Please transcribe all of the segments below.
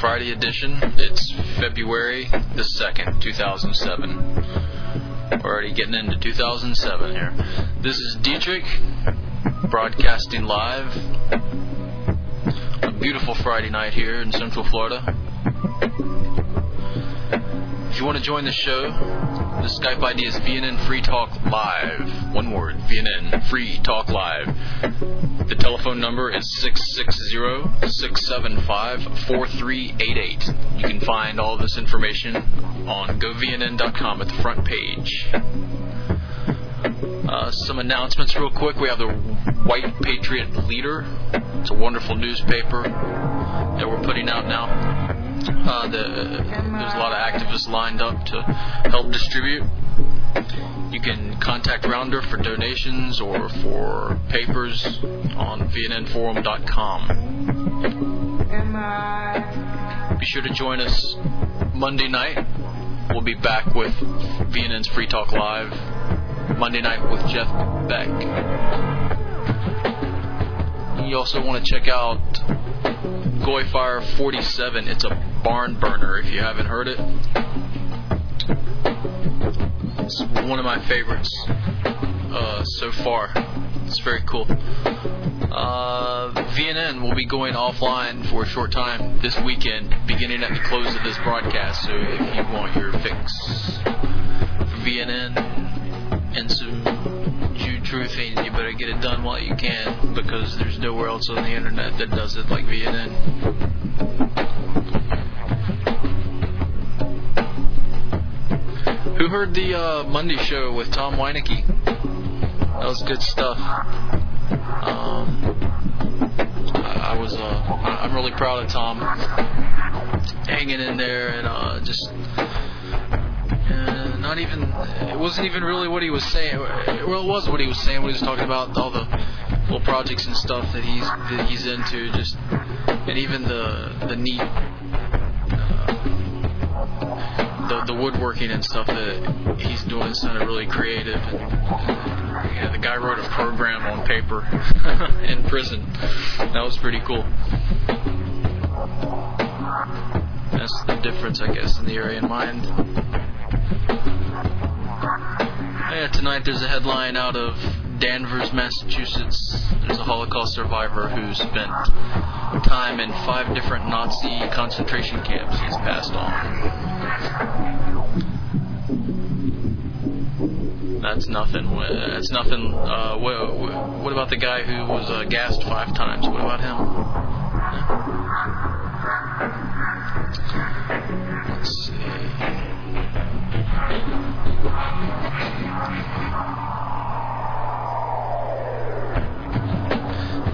Friday edition. It's February the 2nd, 2007. We're Already getting into 2007 here. This is Dietrich, broadcasting live. A beautiful Friday night here in Central Florida. If you want to join the show, the Skype ID is VNN Free Talk Live. One word, VNN Free Talk Live. The telephone number is 660-675-4388. You can find all this information on govnn.com at the front page. Uh, some announcements real quick. We have the White Patriot Leader. It's a wonderful newspaper that we're putting out now. Uh, the, there's a lot of activists lined up to help distribute. Contact Rounder for donations or for papers on VNNforum.com. Be sure to join us Monday night. We'll be back with VNN's Free Talk Live Monday night with Jeff Beck. You also want to check out Goyfire 47. It's a barn burner if you haven't heard it. It's one of my favorites uh, so far. It's very cool. Uh, VNN will be going offline for a short time this weekend, beginning at the close of this broadcast. So if you want your fix for VNN and some Jude truthing, you better get it done while you can because there's nowhere else on the internet that does it like VNN. Who heard the uh, Monday show with Tom Weineke? That was good stuff. Um, I, I was, uh, I'm really proud of Tom hanging in there and uh, just uh, not even. It wasn't even really what he was saying. Well, it was what he was saying when he was talking about all the little projects and stuff that he's that he's into. Just and even the the neat. The, the woodworking and stuff that he's doing sounded really creative. And, yeah, the guy wrote a program on paper in prison. That was pretty cool. That's the difference, I guess, in the Aryan mind. Yeah, tonight there's a headline out of Danvers, Massachusetts. There's a Holocaust survivor who spent time in five different Nazi concentration camps. He's passed on. That's nothing. That's nothing. Uh, what, what about the guy who was uh, gassed five times? What about him? Let's see.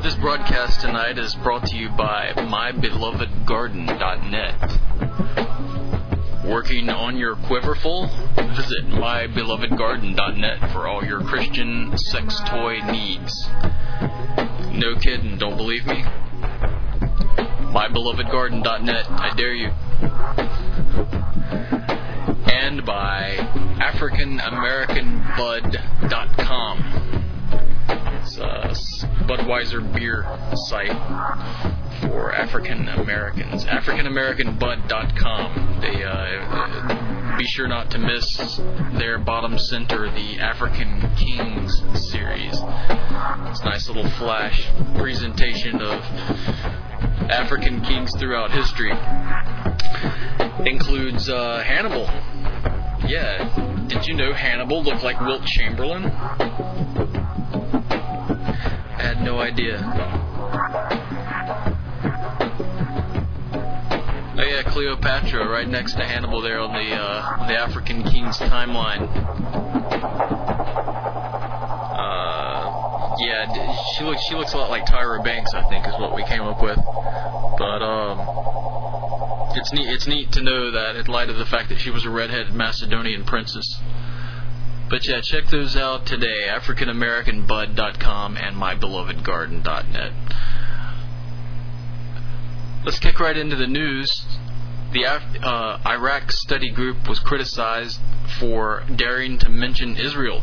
This broadcast tonight is brought to you by mybelovedgarden.net. Working on your quiverful? Visit mybelovedgarden.net for all your Christian sex toy needs. No kidding, don't believe me? mybelovedgarden.net, I dare you. And by AfricanAmericanBud.com. It's a Budweiser beer site for African Americans. AfricanAmericanBud.com. They uh, be sure not to miss their bottom center, the African Kings series. It's a nice little flash presentation of African kings throughout history. Includes uh, Hannibal. Yeah, did you know Hannibal looked like Wilt Chamberlain? I had no idea. Yeah, Cleopatra, right next to Hannibal there on the uh, the African Kings timeline. Uh, yeah, she looks she looks a lot like Tyra Banks, I think, is what we came up with. But um, it's neat it's neat to know that in light of the fact that she was a redheaded Macedonian princess. But yeah, check those out today. AfricanAmericanBud.com and MyBelovedGarden.net. Let's kick right into the news. The uh, Iraq study group was criticized for daring to mention Israel.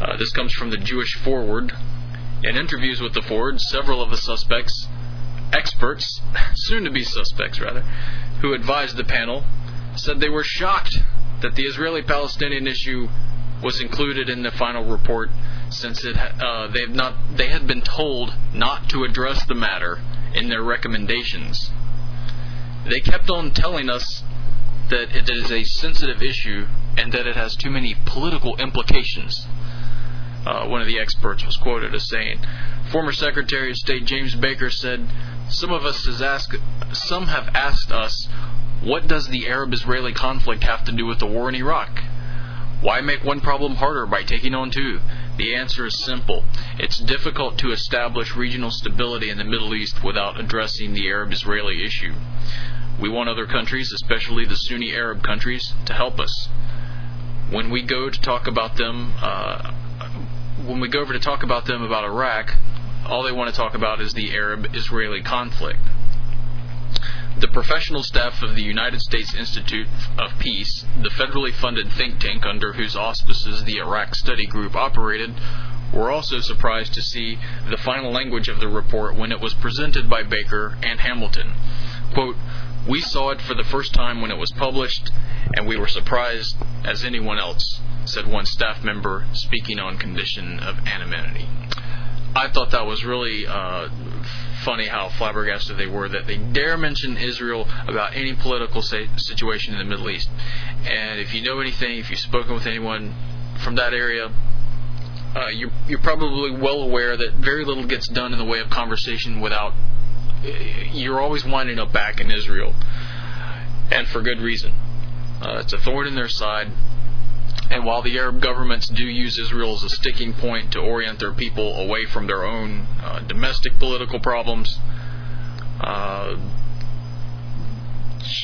Uh, this comes from the Jewish Forward. In interviews with the Forward, several of the suspects experts, soon to be suspects rather, who advised the panel, said they were shocked that the Israeli Palestinian issue was included in the final report since it uh, they not they had been told not to address the matter in their recommendations. They kept on telling us that it is a sensitive issue and that it has too many political implications. Uh, one of the experts was quoted as saying, Former Secretary of State James Baker said, "Some of us has asked, some have asked us, what does the Arab-Israeli conflict have to do with the war in Iraq? Why make one problem harder by taking on two? The answer is simple. It's difficult to establish regional stability in the Middle East without addressing the Arab Israeli issue. We want other countries, especially the Sunni Arab countries, to help us. When we go to talk about them, uh, when we go over to talk about them about Iraq, all they want to talk about is the Arab Israeli conflict. The professional staff of the United States Institute of Peace, the federally funded think tank under whose auspices the Iraq Study Group operated, were also surprised to see the final language of the report when it was presented by Baker and Hamilton. Quote, we saw it for the first time when it was published, and we were surprised as anyone else, said one staff member speaking on condition of anonymity. I thought that was really uh, funny how flabbergasted they were that they dare mention Israel about any political situation in the Middle East. And if you know anything, if you've spoken with anyone from that area, uh, you're, you're probably well aware that very little gets done in the way of conversation without. You're always winding up back in Israel, and for good reason. Uh, it's a thorn in their side. And while the Arab governments do use Israel as a sticking point to orient their people away from their own uh, domestic political problems, uh,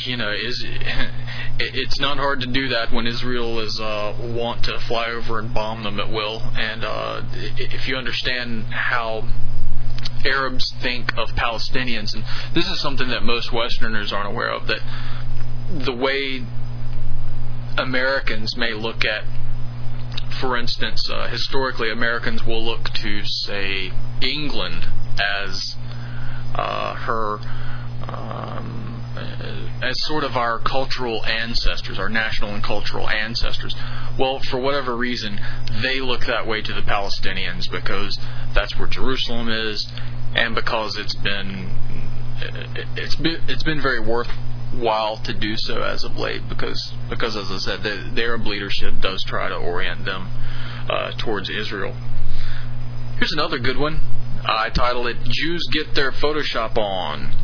you know, is it's not hard to do that when Israel is uh, want to fly over and bomb them at will. And uh, if you understand how Arabs think of Palestinians, and this is something that most Westerners aren't aware of, that the way Americans may look at, for instance, uh, historically, Americans will look to, say, England as uh, her. Um, as sort of our cultural ancestors, our national and cultural ancestors. Well, for whatever reason, they look that way to the Palestinians because that's where Jerusalem is, and because it's been it's been it's been very worth while to do so as of late because because as I said the, the Arab leadership does try to orient them uh, towards Israel. Here's another good one. I titled it "Jews Get Their Photoshop On."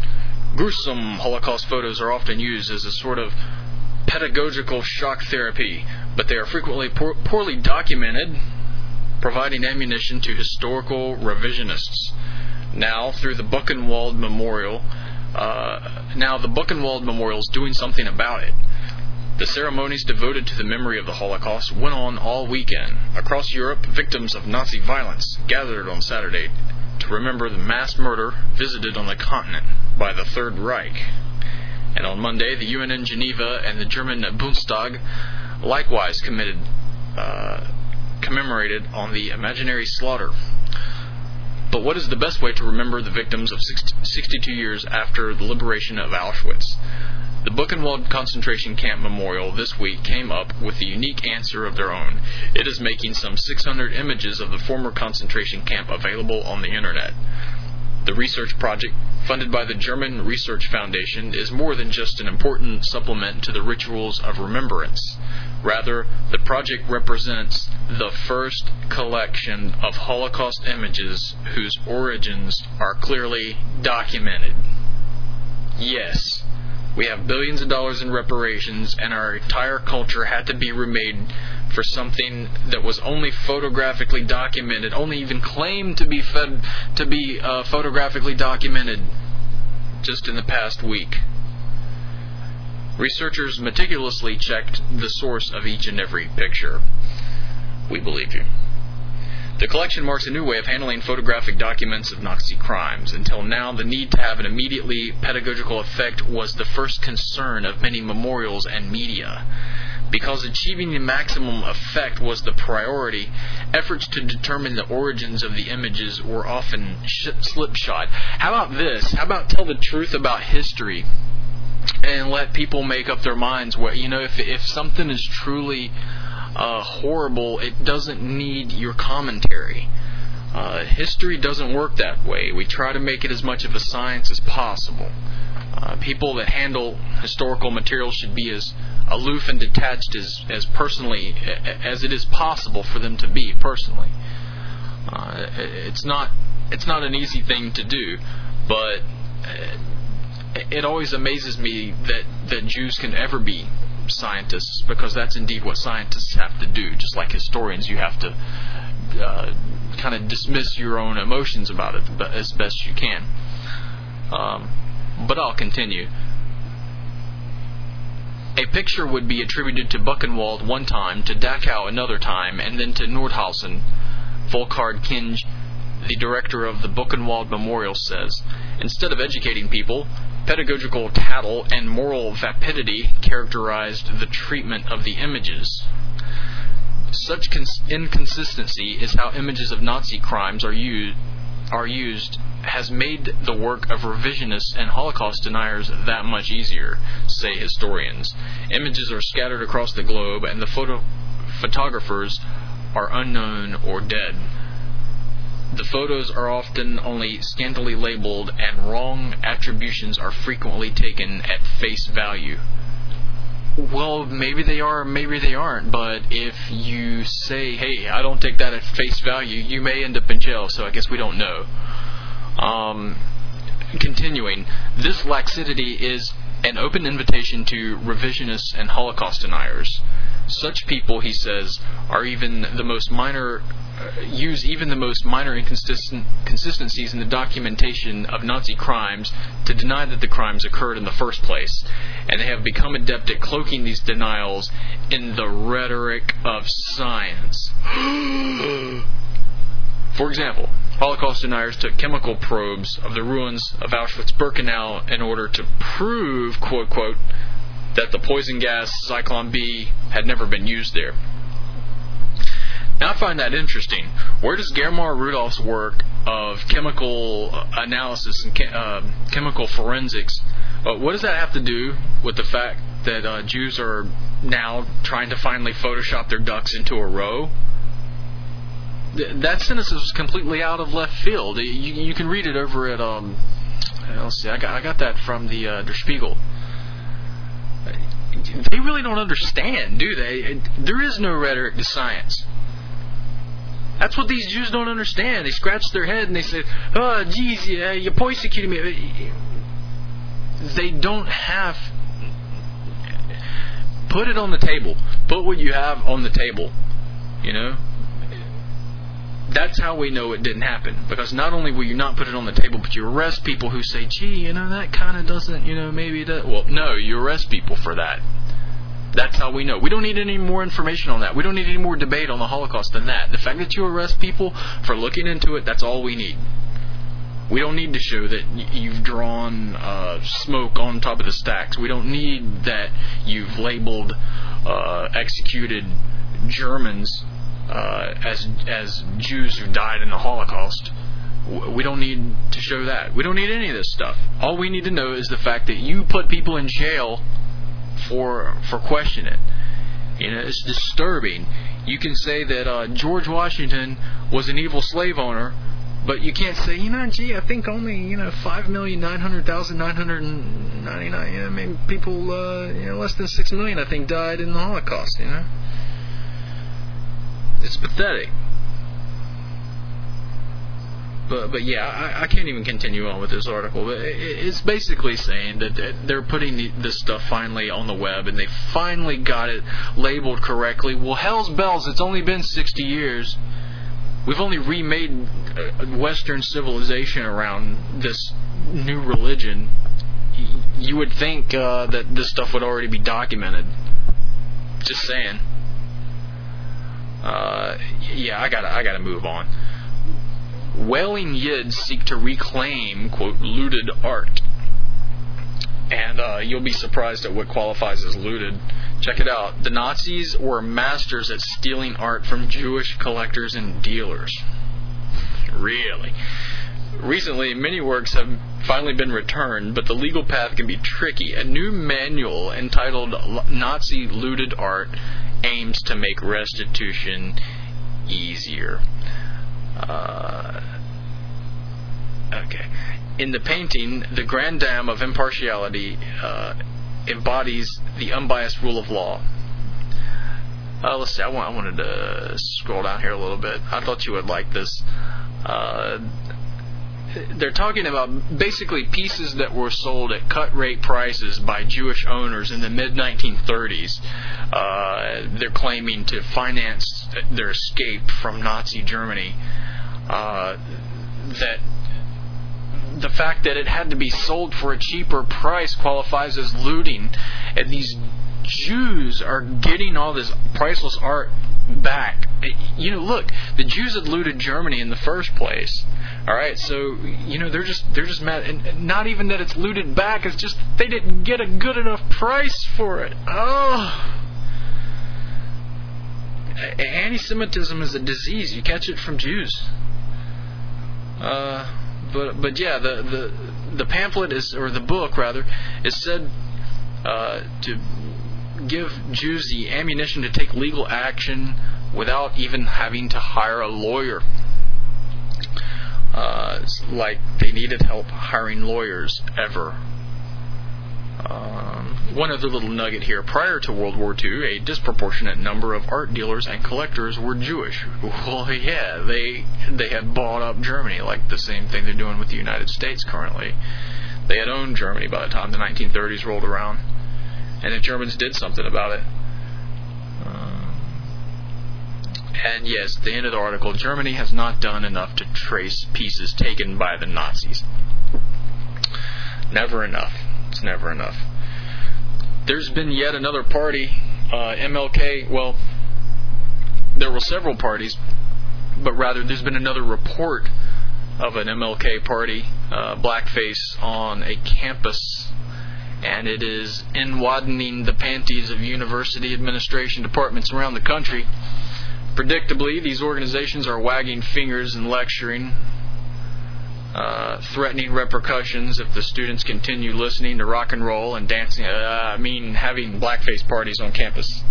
Gruesome Holocaust photos are often used as a sort of pedagogical shock therapy, but they are frequently poor, poorly documented, providing ammunition to historical revisionists. Now, through the Buchenwald Memorial, uh, now, the Buchenwald Memorial is doing something about it. The ceremonies devoted to the memory of the Holocaust went on all weekend. Across Europe, victims of Nazi violence gathered on Saturday to remember the mass murder visited on the continent by the Third Reich. And on Monday, the UN in Geneva and the German Bundestag likewise committed, uh, commemorated on the imaginary slaughter but what is the best way to remember the victims of 62 years after the liberation of Auschwitz? The Buchenwald concentration camp memorial this week came up with a unique answer of their own. It is making some 600 images of the former concentration camp available on the internet. The research project, funded by the German Research Foundation, is more than just an important supplement to the rituals of remembrance. Rather, the project represents the first collection of Holocaust images whose origins are clearly documented. Yes, we have billions of dollars in reparations, and our entire culture had to be remade for something that was only photographically documented, only even claimed to be fed, to be uh, photographically documented just in the past week. Researchers meticulously checked the source of each and every picture. We believe you. The collection marks a new way of handling photographic documents of Nazi crimes. Until now, the need to have an immediately pedagogical effect was the first concern of many memorials and media. Because achieving the maximum effect was the priority, efforts to determine the origins of the images were often sh- slipshod. How about this? How about tell the truth about history and let people make up their minds? You know, if if something is truly uh, horrible, it doesn't need your commentary. Uh, history doesn't work that way. We try to make it as much of a science as possible. Uh, people that handle historical material should be as aloof and detached as, as personally as it is possible for them to be personally. Uh, it's not it's not an easy thing to do, but uh, it always amazes me that that Jews can ever be scientists because that's indeed what scientists have to do. Just like historians, you have to uh, kind of dismiss your own emotions about it as best you can. Um, but I'll continue. A picture would be attributed to Buchenwald one time, to Dachau another time, and then to Nordhausen. Volkhard Knigge, the director of the Buchenwald Memorial, says Instead of educating people, pedagogical tattle and moral vapidity characterized the treatment of the images. Such cons- inconsistency is how images of Nazi crimes are used, are used has made the work of revisionists and Holocaust deniers that much easier, say historians. Images are scattered across the globe, and the photo- photographers are unknown or dead. The photos are often only scantily labeled, and wrong attributions are frequently taken at face value. Well, maybe they are, maybe they aren't, but if you say, hey, I don't take that at face value, you may end up in jail, so I guess we don't know. Um, continuing, this laxity is an open invitation to revisionists and Holocaust deniers. Such people, he says, are even the most minor uh, use even the most minor inconsistencies in the documentation of Nazi crimes to deny that the crimes occurred in the first place, and they have become adept at cloaking these denials in the rhetoric of science. For example, Holocaust deniers took chemical probes of the ruins of Auschwitz Birkenau in order to prove, quote, quote, that the poison gas Zyklon B had never been used there. Now I find that interesting. Where does Germar Rudolph's work of chemical analysis and uh, chemical forensics, uh, what does that have to do with the fact that uh, Jews are now trying to finally Photoshop their ducks into a row? that sentence is completely out of left field. You, you can read it over at um. Let's see. I got I got that from the uh, Der Spiegel. They really don't understand, do they? There is no rhetoric to science. That's what these Jews don't understand. They scratch their head and they say, "Oh, geez, yeah, you persecuted me." They don't have. Put it on the table. Put what you have on the table. You know, that's how we know it didn't happen. Because not only will you not put it on the table, but you arrest people who say, gee, you know, that kind of doesn't, you know, maybe that. Well, no, you arrest people for that. That's how we know. We don't need any more information on that. We don't need any more debate on the Holocaust than that. The fact that you arrest people for looking into it, that's all we need. We don't need to show that you've drawn uh, smoke on top of the stacks. We don't need that you've labeled uh, executed Germans uh, as as Jews who died in the Holocaust. We don't need to show that. We don't need any of this stuff. All we need to know is the fact that you put people in jail for for questioning. You know, it's disturbing. You can say that uh, George Washington was an evil slave owner, but you can't say, you know, gee, I think only you know five million nine hundred thousand nine hundred ninety nine. You know, maybe people, uh, you know, less than six million, I think, died in the Holocaust. You know. It's pathetic. But, but yeah, I, I can't even continue on with this article. But it's basically saying that they're putting this stuff finally on the web, and they finally got it labeled correctly. Well, hell's bells! It's only been 60 years. We've only remade uh, Western civilization around this new religion. You would think uh, that this stuff would already be documented. Just saying uh, yeah, I gotta, I gotta move on. Wailing Yids seek to reclaim, quote, looted art. And uh, you'll be surprised at what qualifies as looted. Check it out. The Nazis were masters at stealing art from Jewish collectors and dealers. Really. Recently, many works have finally been returned, but the legal path can be tricky. A new manual entitled Nazi Looted Art aims to make restitution easier. Uh, okay. In the painting, the Grand dam of Impartiality uh, embodies the unbiased rule of law. Uh, let's see. I, want, I wanted to scroll down here a little bit. I thought you would like this. Uh, they're talking about basically pieces that were sold at cut rate prices by Jewish owners in the mid 1930s. Uh, they're claiming to finance their escape from Nazi Germany. Uh, that the fact that it had to be sold for a cheaper price qualifies as looting, and these Jews are getting all this priceless art back. You know, look, the Jews had looted Germany in the first place. All right, so you know they're just they're just mad, and not even that it's looted back. It's just they didn't get a good enough price for it. Oh. Anti-Semitism is a disease. You catch it from Jews. Uh, but but yeah, the the the pamphlet is or the book rather is said uh, to give Jews the ammunition to take legal action without even having to hire a lawyer. Uh, like they needed help hiring lawyers ever. Um, one other little nugget here. Prior to World War II, a disproportionate number of art dealers and collectors were Jewish. Well, yeah, they they had bought up Germany, like the same thing they're doing with the United States currently. They had owned Germany by the time the 1930s rolled around, and the Germans did something about it. Um, and yes, the end of the article, Germany has not done enough to trace pieces taken by the Nazis. Never enough. It's never enough. There's been yet another party, uh, MLK. Well, there were several parties, but rather there's been another report of an MLK party, uh, blackface, on a campus, and it is enwadening the panties of university administration departments around the country. Predictably, these organizations are wagging fingers and lecturing uh, threatening repercussions if the students continue listening to rock and roll and dancing. Uh, I mean, having blackface parties on campus.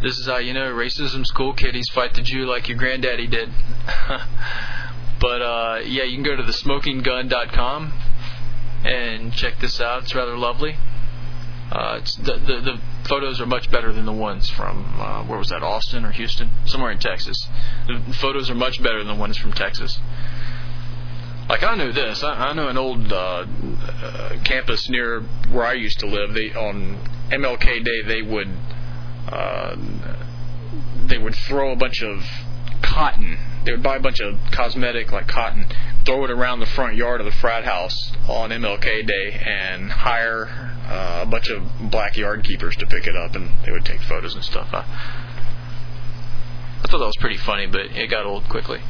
This is how you know racism's cool. Kiddies fight the Jew like your granddaddy did. but uh, yeah, you can go to thesmokinggun.com and check this out. It's rather lovely. Uh, it's the, the, the photos are much better than the ones from uh, where was that Austin or Houston somewhere in Texas. The photos are much better than the ones from Texas. Like I know this, I, I know an old uh, uh, campus near where I used to live. They on MLK Day they would uh, they would throw a bunch of cotton. They would buy a bunch of cosmetic like cotton, throw it around the front yard of the frat house on MLK Day, and hire uh, a bunch of black yard keepers to pick it up, and they would take photos and stuff. I, I thought that was pretty funny, but it got old quickly.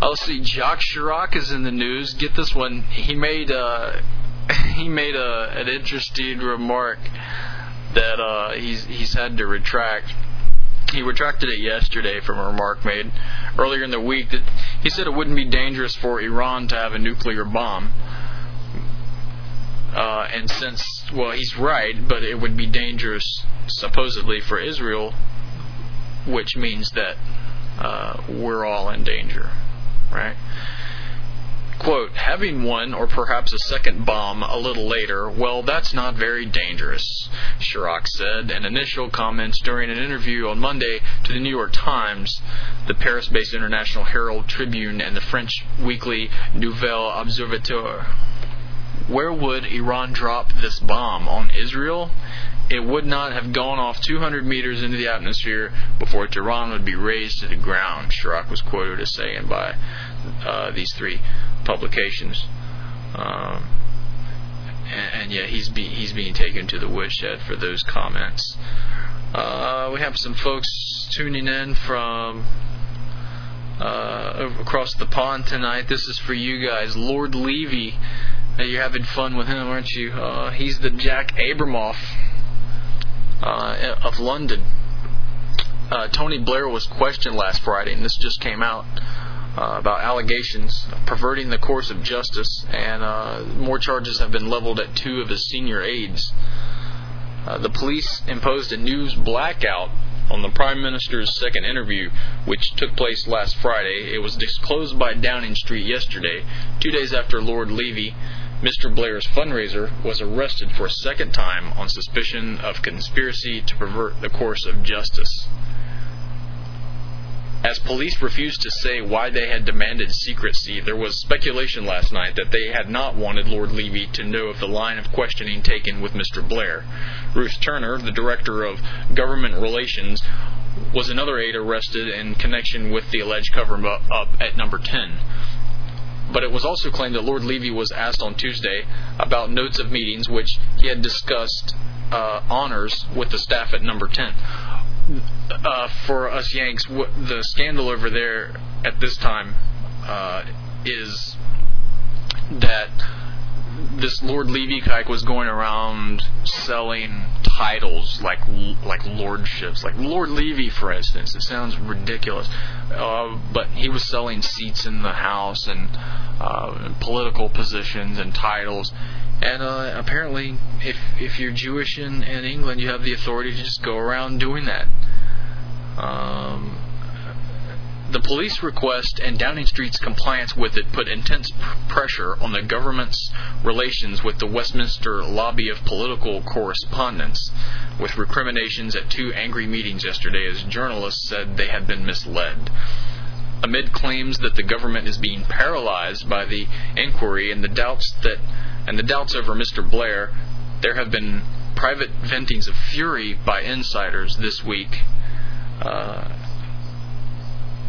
Oh, see, Jacques Chirac is in the news. Get this one. He made uh, he made a, an interesting remark that uh, he's he's had to retract. He retracted it yesterday from a remark made earlier in the week that he said it wouldn't be dangerous for Iran to have a nuclear bomb. Uh, and since, well, he's right, but it would be dangerous supposedly for Israel, which means that uh, we're all in danger right? Quote, having one or perhaps a second bomb a little later, well, that's not very dangerous, Chirac said in initial comments during an interview on Monday to the New York Times, the Paris based International Herald Tribune, and the French weekly Nouvel Observateur. Where would Iran drop this bomb? On Israel? It would not have gone off 200 meters into the atmosphere before Tehran would be razed to the ground, Chirac was quoted as saying by uh, these three publications. Um, and, and, yeah, he's, be, he's being taken to the woodshed for those comments. Uh, we have some folks tuning in from uh, across the pond tonight. This is for you guys. Lord Levy you're having fun with him, aren't you? Uh, he's the Jack Abramoff uh, of London. Uh, Tony Blair was questioned last Friday, and this just came out uh, about allegations perverting the course of justice, and uh, more charges have been leveled at two of his senior aides. Uh, the police imposed a news blackout on the Prime Minister's second interview, which took place last Friday. It was disclosed by Downing Street yesterday, two days after Lord Levy, Mr. Blair's fundraiser, was arrested for a second time on suspicion of conspiracy to pervert the course of justice. As police refused to say why they had demanded secrecy, there was speculation last night that they had not wanted Lord Levy to know of the line of questioning taken with Mr. Blair. Ruth Turner, the director of government relations, was another aide arrested in connection with the alleged cover up at number 10. But it was also claimed that Lord Levy was asked on Tuesday about notes of meetings which he had discussed uh, honors with the staff at number 10 uh, for us Yanks, the scandal over there at this time uh, is that this Lord Levy kike was going around selling titles like like lordships, like Lord Levy, for instance. It sounds ridiculous, uh, but he was selling seats in the House and uh, political positions and titles. And uh, apparently, if if you're Jewish in, in England, you have the authority to just go around doing that. Um, the police request and Downing Street's compliance with it put intense pressure on the government's relations with the Westminster lobby of political correspondents, with recriminations at two angry meetings yesterday as journalists said they had been misled. Amid claims that the government is being paralyzed by the inquiry and the doubts that and the doubts over Mr. Blair, there have been private ventings of fury by insiders this week uh,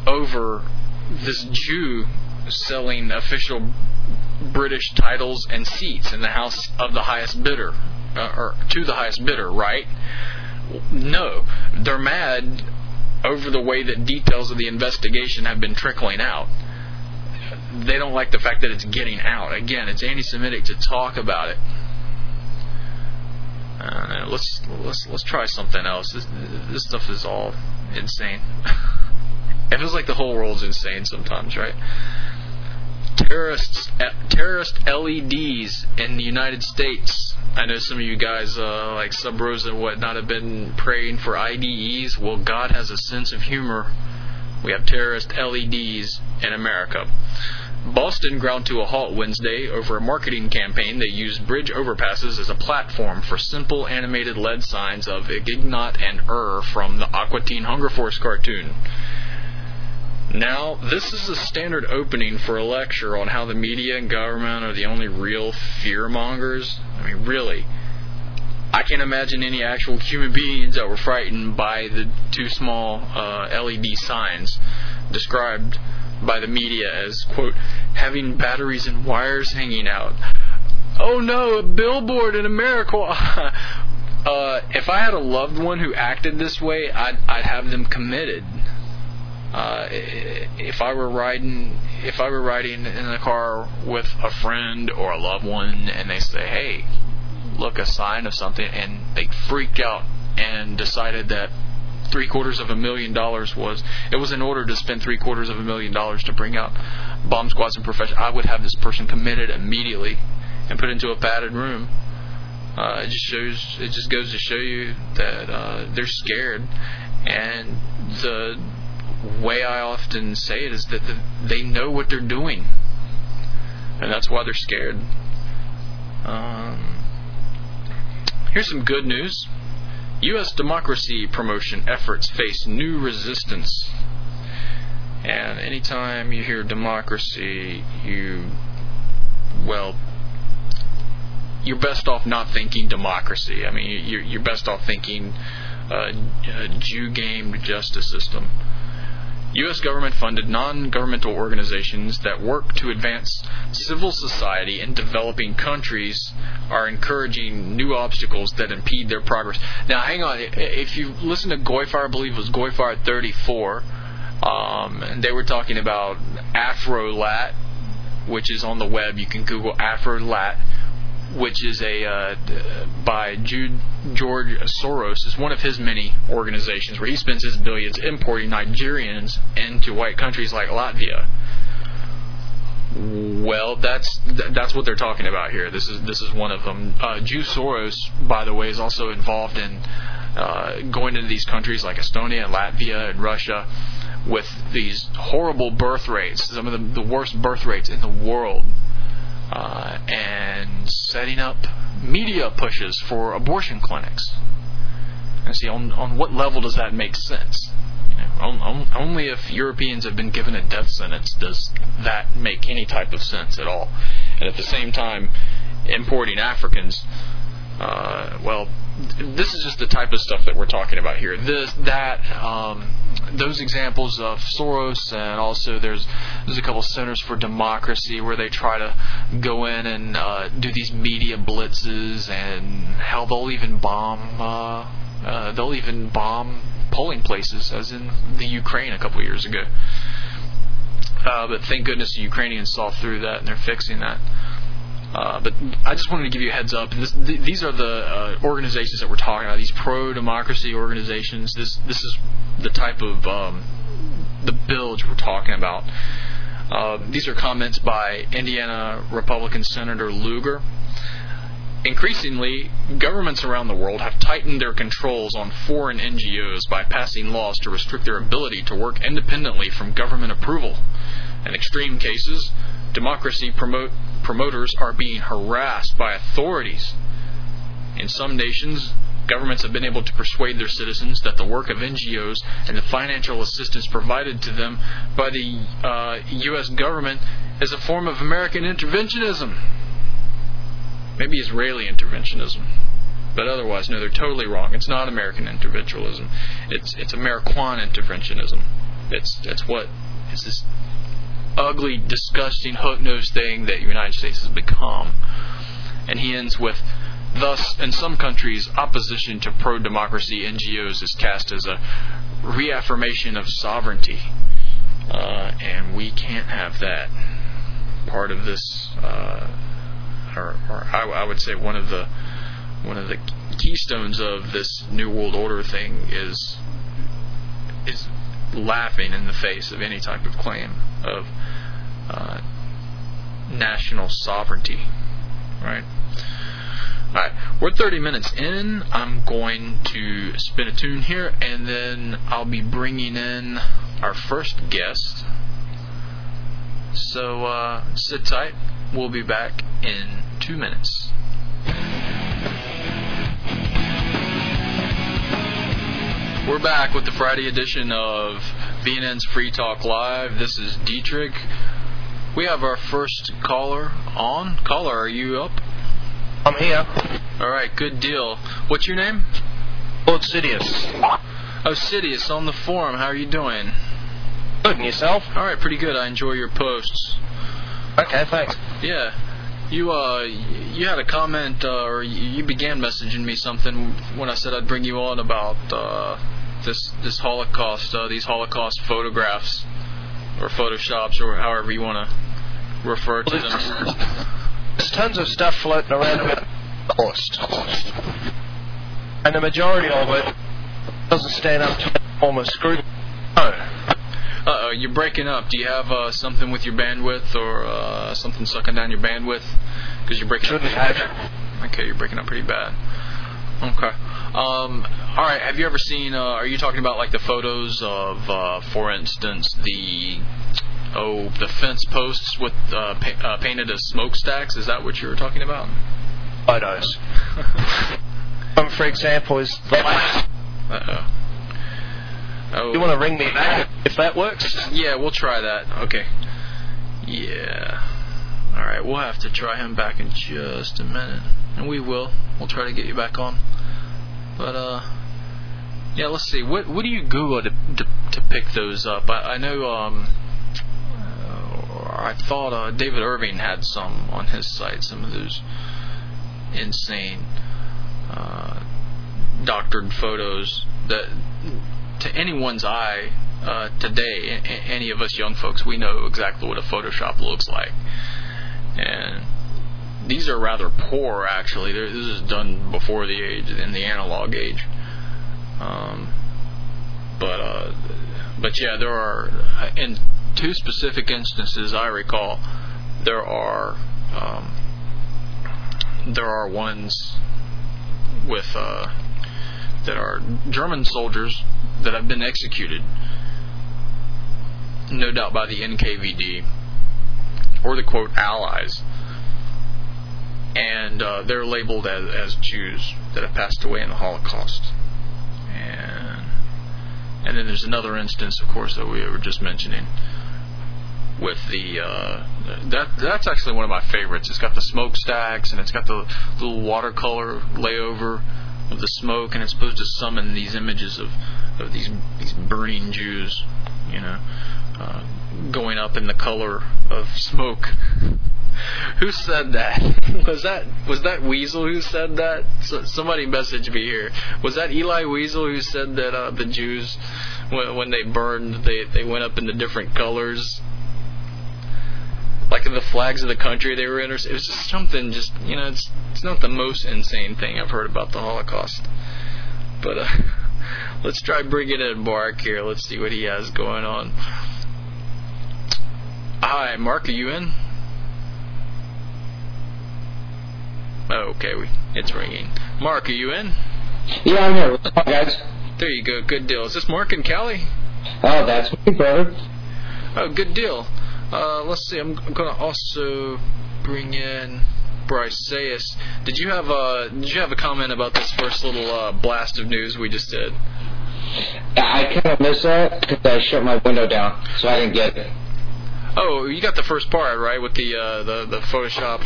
over this Jew selling official British titles and seats in the house of the highest bidder, uh, or to the highest bidder, right? No, they're mad over the way that details of the investigation have been trickling out. They don't like the fact that it's getting out. Again, it's anti-Semitic to talk about it. Uh, let's let's let's try something else. This, this stuff is all insane. it feels like the whole world's insane sometimes, right? Terrorists, uh, terrorist LEDs in the United States. I know some of you guys, uh, like Sub and whatnot, have been praying for IEDs. Well, God has a sense of humor. We have terrorist LEDs in America. Boston ground to a halt Wednesday over a marketing campaign that used bridge overpasses as a platform for simple animated LED signs of Ignignokt and Err from the Aqua Teen Hunger Force cartoon. Now, this is a standard opening for a lecture on how the media and government are the only real fear mongers. I mean, really. I can't imagine any actual human beings that were frightened by the two small uh, LED signs described by the media as, quote, having batteries and wires hanging out. Oh no, a billboard in America. uh, if I had a loved one who acted this way, I'd, I'd have them committed. Uh, if I were riding, if I were riding in a car with a friend or a loved one, and they say, "Hey, look, a sign of something," and they freaked out and decided that three quarters of a million dollars was it was in order to spend three quarters of a million dollars to bring out bomb squads and professional. I would have this person committed immediately and put into a padded room. Uh, it just shows. It just goes to show you that uh, they're scared, and the way I often say it is that the, they know what they're doing, and that's why they're scared. Um, here's some good news. U.S. democracy promotion efforts face new resistance. And anytime you hear democracy, you, well, you're best off not thinking democracy. I mean, you're, best off thinking uh, a Jew game justice system. U.S. government funded non governmental organizations that work to advance civil society in developing countries are encouraging new obstacles that impede their progress. Now, hang on. If you listen to Goyfire, I believe it was Goyfire 34, um, and they were talking about Afrolat, which is on the web. You can Google AfroLat, which is a uh, by Jude George Soros. is one of his many organizations where he spends his billions importing Nigerians into white countries like Latvia. Well, that's that's what they're talking about here. This is this is one of them. Uh, Jude Soros, by the way, is also involved in uh, going into these countries like Estonia and Latvia and Russia with these horrible birth rates, some of the, the worst birth rates in the world, uh, and setting up media pushes for abortion clinics. And see, on, on what level does that make sense? only if Europeans have been given a death sentence does that make any type of sense at all. And at the same time, importing Africans, uh, well, this is just the type of stuff that we're talking about here. This, that, um, those examples of Soros, and also there's there's a couple centers for democracy where they try to go in and uh, do these media blitzes, and hell, they'll even bomb. Uh, uh, they'll even bomb polling places, as in the Ukraine a couple years ago. Uh, but thank goodness the Ukrainians saw through that and they're fixing that. Uh, but I just wanted to give you a heads up. This, th- these are the uh, organizations that we're talking about. These pro-democracy organizations. This this is the type of um, the bilge we're talking about. Uh, these are comments by Indiana Republican Senator Lugar. Increasingly, governments around the world have tightened their controls on foreign NGOs by passing laws to restrict their ability to work independently from government approval. In extreme cases, democracy promote, promoters are being harassed by authorities. In some nations, governments have been able to persuade their citizens that the work of NGOs and the financial assistance provided to them by the uh, U.S. government is a form of American interventionism maybe Israeli interventionism. But otherwise, no, they're totally wrong. It's not American interventionism. It's it's American interventionism. It's it's what it's this ugly, disgusting, hook-nosed thing that the United States has become. And he ends with, thus, in some countries, opposition to pro-democracy NGOs is cast as a reaffirmation of sovereignty, uh, and we can't have that. Part of this. Uh, or, or I, I would say one of the one of the keystones of this new world order thing is laughing in the face of any type of claim of uh, national sovereignty, right? All right, we're 30 minutes in. I'm going to spin a tune here, and then I'll be bringing in our first guest. So uh, sit tight. We'll be back in two minutes. We're back with the Friday edition of VNN's Free Talk Live. This is Dietrich. We have our first caller on. Caller, are you up? I'm here. All right, good deal. What's your name? Lord Sidious. Oh, on the forum. How are you doing? Good, and yourself? All right, pretty good. I enjoy your posts. Okay, thanks. Yeah. You uh, you had a comment, uh, or you began messaging me something when I said I'd bring you on about uh, this this Holocaust, uh, these Holocaust photographs or photoshops, or however you want to refer to them. There's tons of stuff floating around about Holocaust, and the majority of it doesn't stand up to former scrutiny. No. Uh oh, you're breaking up. Do you have uh, something with your bandwidth or uh, something sucking down your bandwidth? Because you're breaking Shouldn't up. have. Okay, you're breaking up pretty bad. Okay. Um, all right. Have you ever seen? Uh, are you talking about like the photos of, uh, for instance, the oh the fence posts with uh, pa- uh, painted as smokestacks? Is that what you were talking about? Photos. um, for example, is the last. Uh oh. Oh. You want to ring me back if that works? Yeah, we'll try that. Okay. Yeah. All right, we'll have to try him back in just a minute, and we will. We'll try to get you back on. But uh, yeah, let's see. What what do you Google to to, to pick those up? I, I know um, I thought uh, David Irving had some on his site. Some of those insane uh, doctored photos that to anyone's eye uh, today, any of us young folks, we know exactly what a Photoshop looks like. And these are rather poor actually. They're, this is done before the age in the analog age. Um, but uh, but yeah, there are in two specific instances I recall there are um, there are ones with uh, that are German soldiers that have been executed, no doubt by the NKVD or the quote Allies, and uh, they're labeled as, as Jews that have passed away in the Holocaust. And and then there's another instance, of course, that we were just mentioning with the uh, that that's actually one of my favorites. It's got the smokestacks and it's got the little watercolor layover of the smoke, and it's supposed to summon these images of of these these burning Jews, you know, uh, going up in the color of smoke. who said that? Was that was that Weasel who said that? So, somebody message me here. Was that Eli Weasel who said that uh, the Jews, when, when they burned, they they went up in the different colors? Like in the flags of the country they were in, or it was just something. Just you know, it's it's not the most insane thing I've heard about the Holocaust, but uh, let's try bringing in Mark here. Let's see what he has going on. Hi, Mark. Are you in? Oh, okay, we, it's ringing. Mark, are you in? Yeah, I'm here. What's up, guys? There you go. Good deal. Is this Mark and Callie? Oh, that's me, brother. Oh, good deal. Uh, let's see. I'm, I'm going to also bring in Bryce Zayas. Did you have a Did you have a comment about this first little uh, blast of news we just did? I kind of missed that because I shut my window down, so I didn't get it. Oh, you got the first part right with the uh, the the Photoshop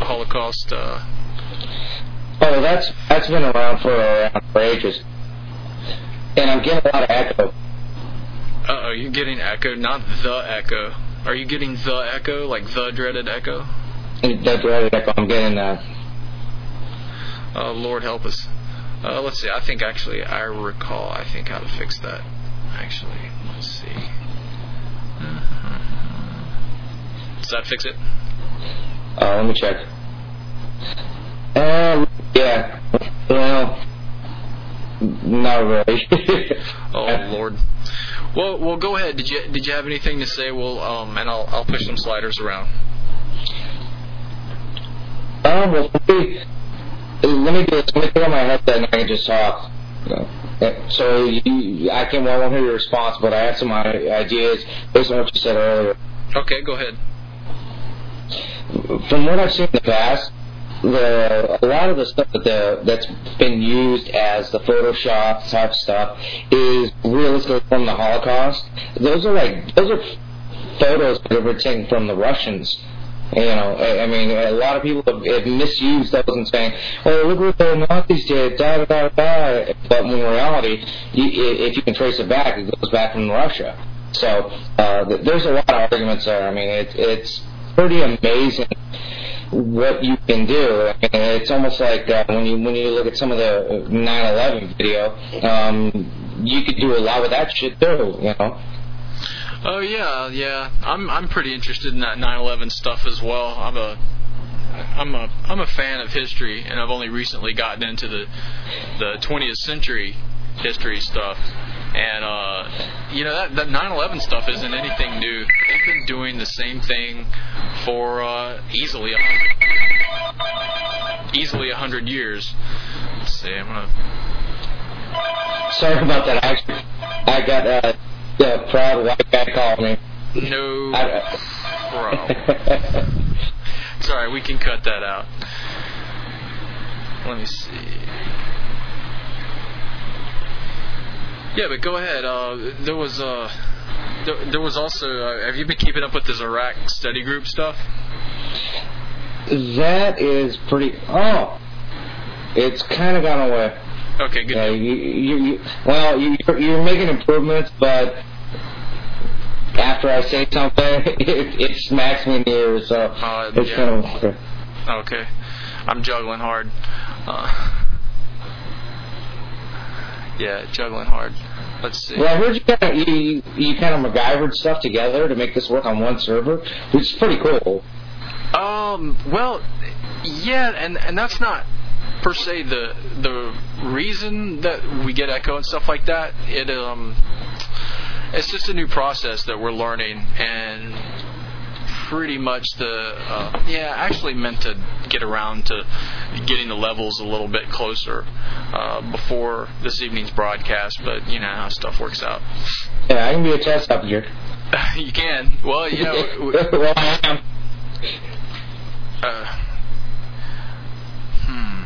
Holocaust. Uh... Oh, that's that's been around for around for ages, and I'm getting a lot of echo. Uh oh, you're getting echo, not the echo. Are you getting the echo, like the dreaded echo? The dreaded echo. I'm getting that. Oh Lord help us. Uh, let's see. I think actually I recall. I think how to fix that. Actually, let's see. Does that fix it? Uh, let me check. Um, yeah. Well, not really. oh Lord. Well, well, go ahead. Did you did you have anything to say? Well, um, and I'll I'll push some sliders around. Um, well, let me let me this. Let me put on my headset and I can just talk. So you, I can well, I won't hear your response, but I have some ideas based on what you said earlier. Okay, go ahead. From what I've seen in the past, the a lot of the stuff that the that's been used as the Photoshop type stuff is realistically from the Holocaust. Those are like those are photos that were taken from the Russians. You know, I, I mean, a lot of people have, have misused those and saying, "Oh, look what the Nazis did," da da da da. But in reality, you, if you can trace it back, it goes back from Russia. So uh, there's a lot of arguments there. I mean, it, it's pretty amazing what you can do. Mean, it's almost like uh, when you when you look at some of the 9/11 video, um, you could do a lot with that shit too. You know. Oh yeah, yeah. I'm I'm pretty interested in that 9/11 stuff as well. I'm a I'm a I'm a fan of history, and I've only recently gotten into the the 20th century history stuff. And uh, you know that that 9/11 stuff isn't anything new. They've been doing the same thing for uh, easily easily a hundred years. Let's see. I'm gonna. Sorry about that. I I got uh, the proud white guy calling me. No problem. Sorry, we can cut that out. Let me see. Yeah, but go ahead. Uh, there was uh, there, there was also. Uh, have you been keeping up with this Iraq study group stuff? That is pretty. Oh, it's kind of gone away. Okay, good. Yeah, you, you, you, well, you, you're making improvements, but after I say something, it, it smacks me in the ear, so Uh, it's yeah. kind of. Okay, I'm juggling hard. Uh, yeah, juggling hard. Let's see. Well, I heard you kind of you, you kind of MacGyvered stuff together to make this work on one server, which is pretty cool. Um. Well, yeah, and and that's not per se the the reason that we get echo and stuff like that. It um, it's just a new process that we're learning, and pretty much the uh, yeah actually meant to get around to getting the levels a little bit closer uh, before this evening's broadcast but you know how stuff works out Yeah, I can be a test subject. you can well you know well, I am. uh, hmm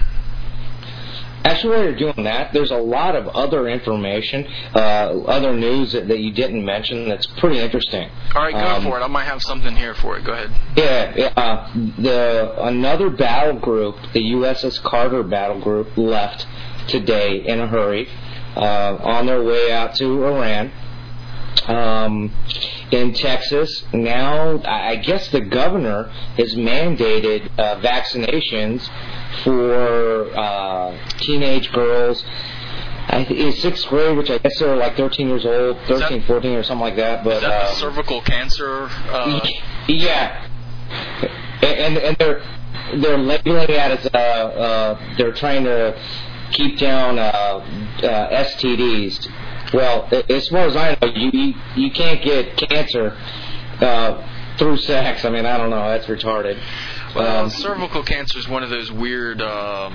Actually, while you're doing that, there's a lot of other information, uh, other news that, that you didn't mention that's pretty interesting. all right go Um, for it I might have something here for it go ahead Yeah, yeah, uh, the another battle group, the USS Carter battle group, left today in a hurry, uh, on their way out to Iran. Um, in Texas, now I I guess the governor has mandated uh, vaccinations for uh, teenage girls. I th- in sixth grade, which I guess they're like 13 years old, 13, 14, or something like that. But is that the um, cervical cancer uh, yeah, and and they're they're labeling it as uh, uh, they're trying to keep down uh, uh, STDs. Well, as far as I know, you you, can't get cancer uh, through sex. I mean, I don't know. That's retarded. Well, Um, cervical cancer is one of those weird. Um,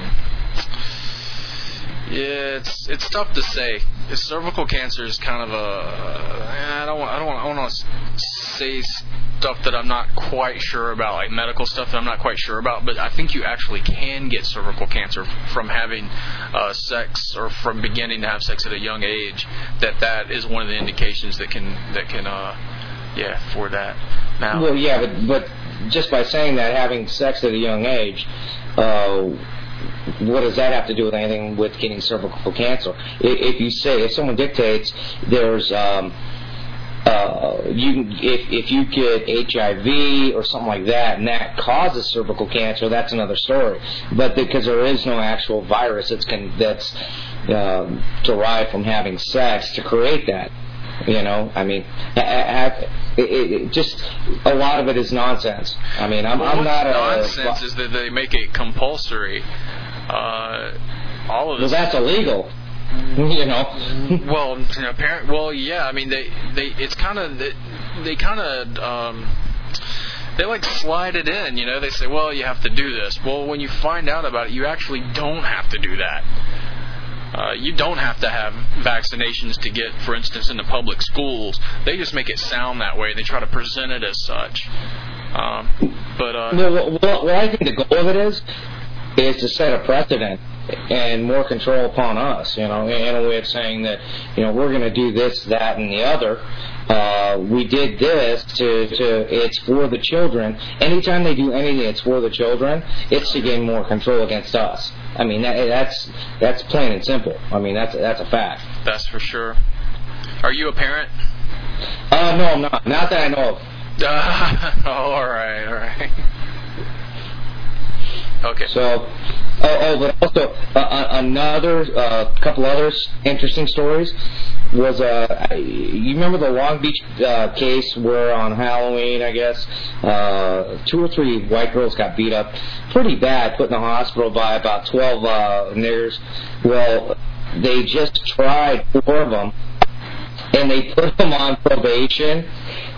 yeah, it's it's tough to say. Cervical cancer is kind of a. I don't want. I don't want. I don't want to say stuff that I'm not quite sure about, like medical stuff that I'm not quite sure about. But I think you actually can get cervical cancer from having uh, sex or from beginning to have sex at a young age. That that is one of the indications that can that can. Uh, yeah, for that. Now, Well, yeah, but but just by saying that, having sex at a young age, uh, what does that have to do with anything with getting cervical cancer? If you say if someone dictates there's um, uh, you if if you get HIV or something like that and that causes cervical cancer, that's another story. But because there is no actual virus that's can, that's uh, derived from having sex to create that. You know, I mean, it, it, just a lot of it is nonsense. I mean, I'm, Well, I'm not a nonsense is that they make it compulsory. Uh, all of well, that's illegal. You know. well, you apparent. Well, yeah. I mean, they they it's kind of they, they kind of. Um, they like slide it in, you know. They say, "Well, you have to do this." Well, when you find out about it, you actually don't have to do that. Uh, you don't have to have vaccinations to get, for instance, into public schools. They just make it sound that way. They try to present it as such. Um, but uh, Well, well, well, what I think the goal of it is is to set a precedent and more control upon us. You know, in a way of saying that you know we're going to do this, that, and the other. Uh, we did this to, to it's for the children. Anytime they do anything it's for the children, it's to gain more control against us. I mean, that, that's that's plain and simple. I mean, that's that's a fact. that's for sure. Are you a parent? Uh, no, I'm not. Not that I know of. Uh, all right, all right. Okay. So, oh, oh but also uh, uh, another uh, couple others interesting stories was uh, you remember the Long Beach uh, case where on Halloween, I guess, uh, two or three white girls got beat up pretty bad, put in the hospital by about twelve uh, niggers. Well, they just tried four of them and they put him on probation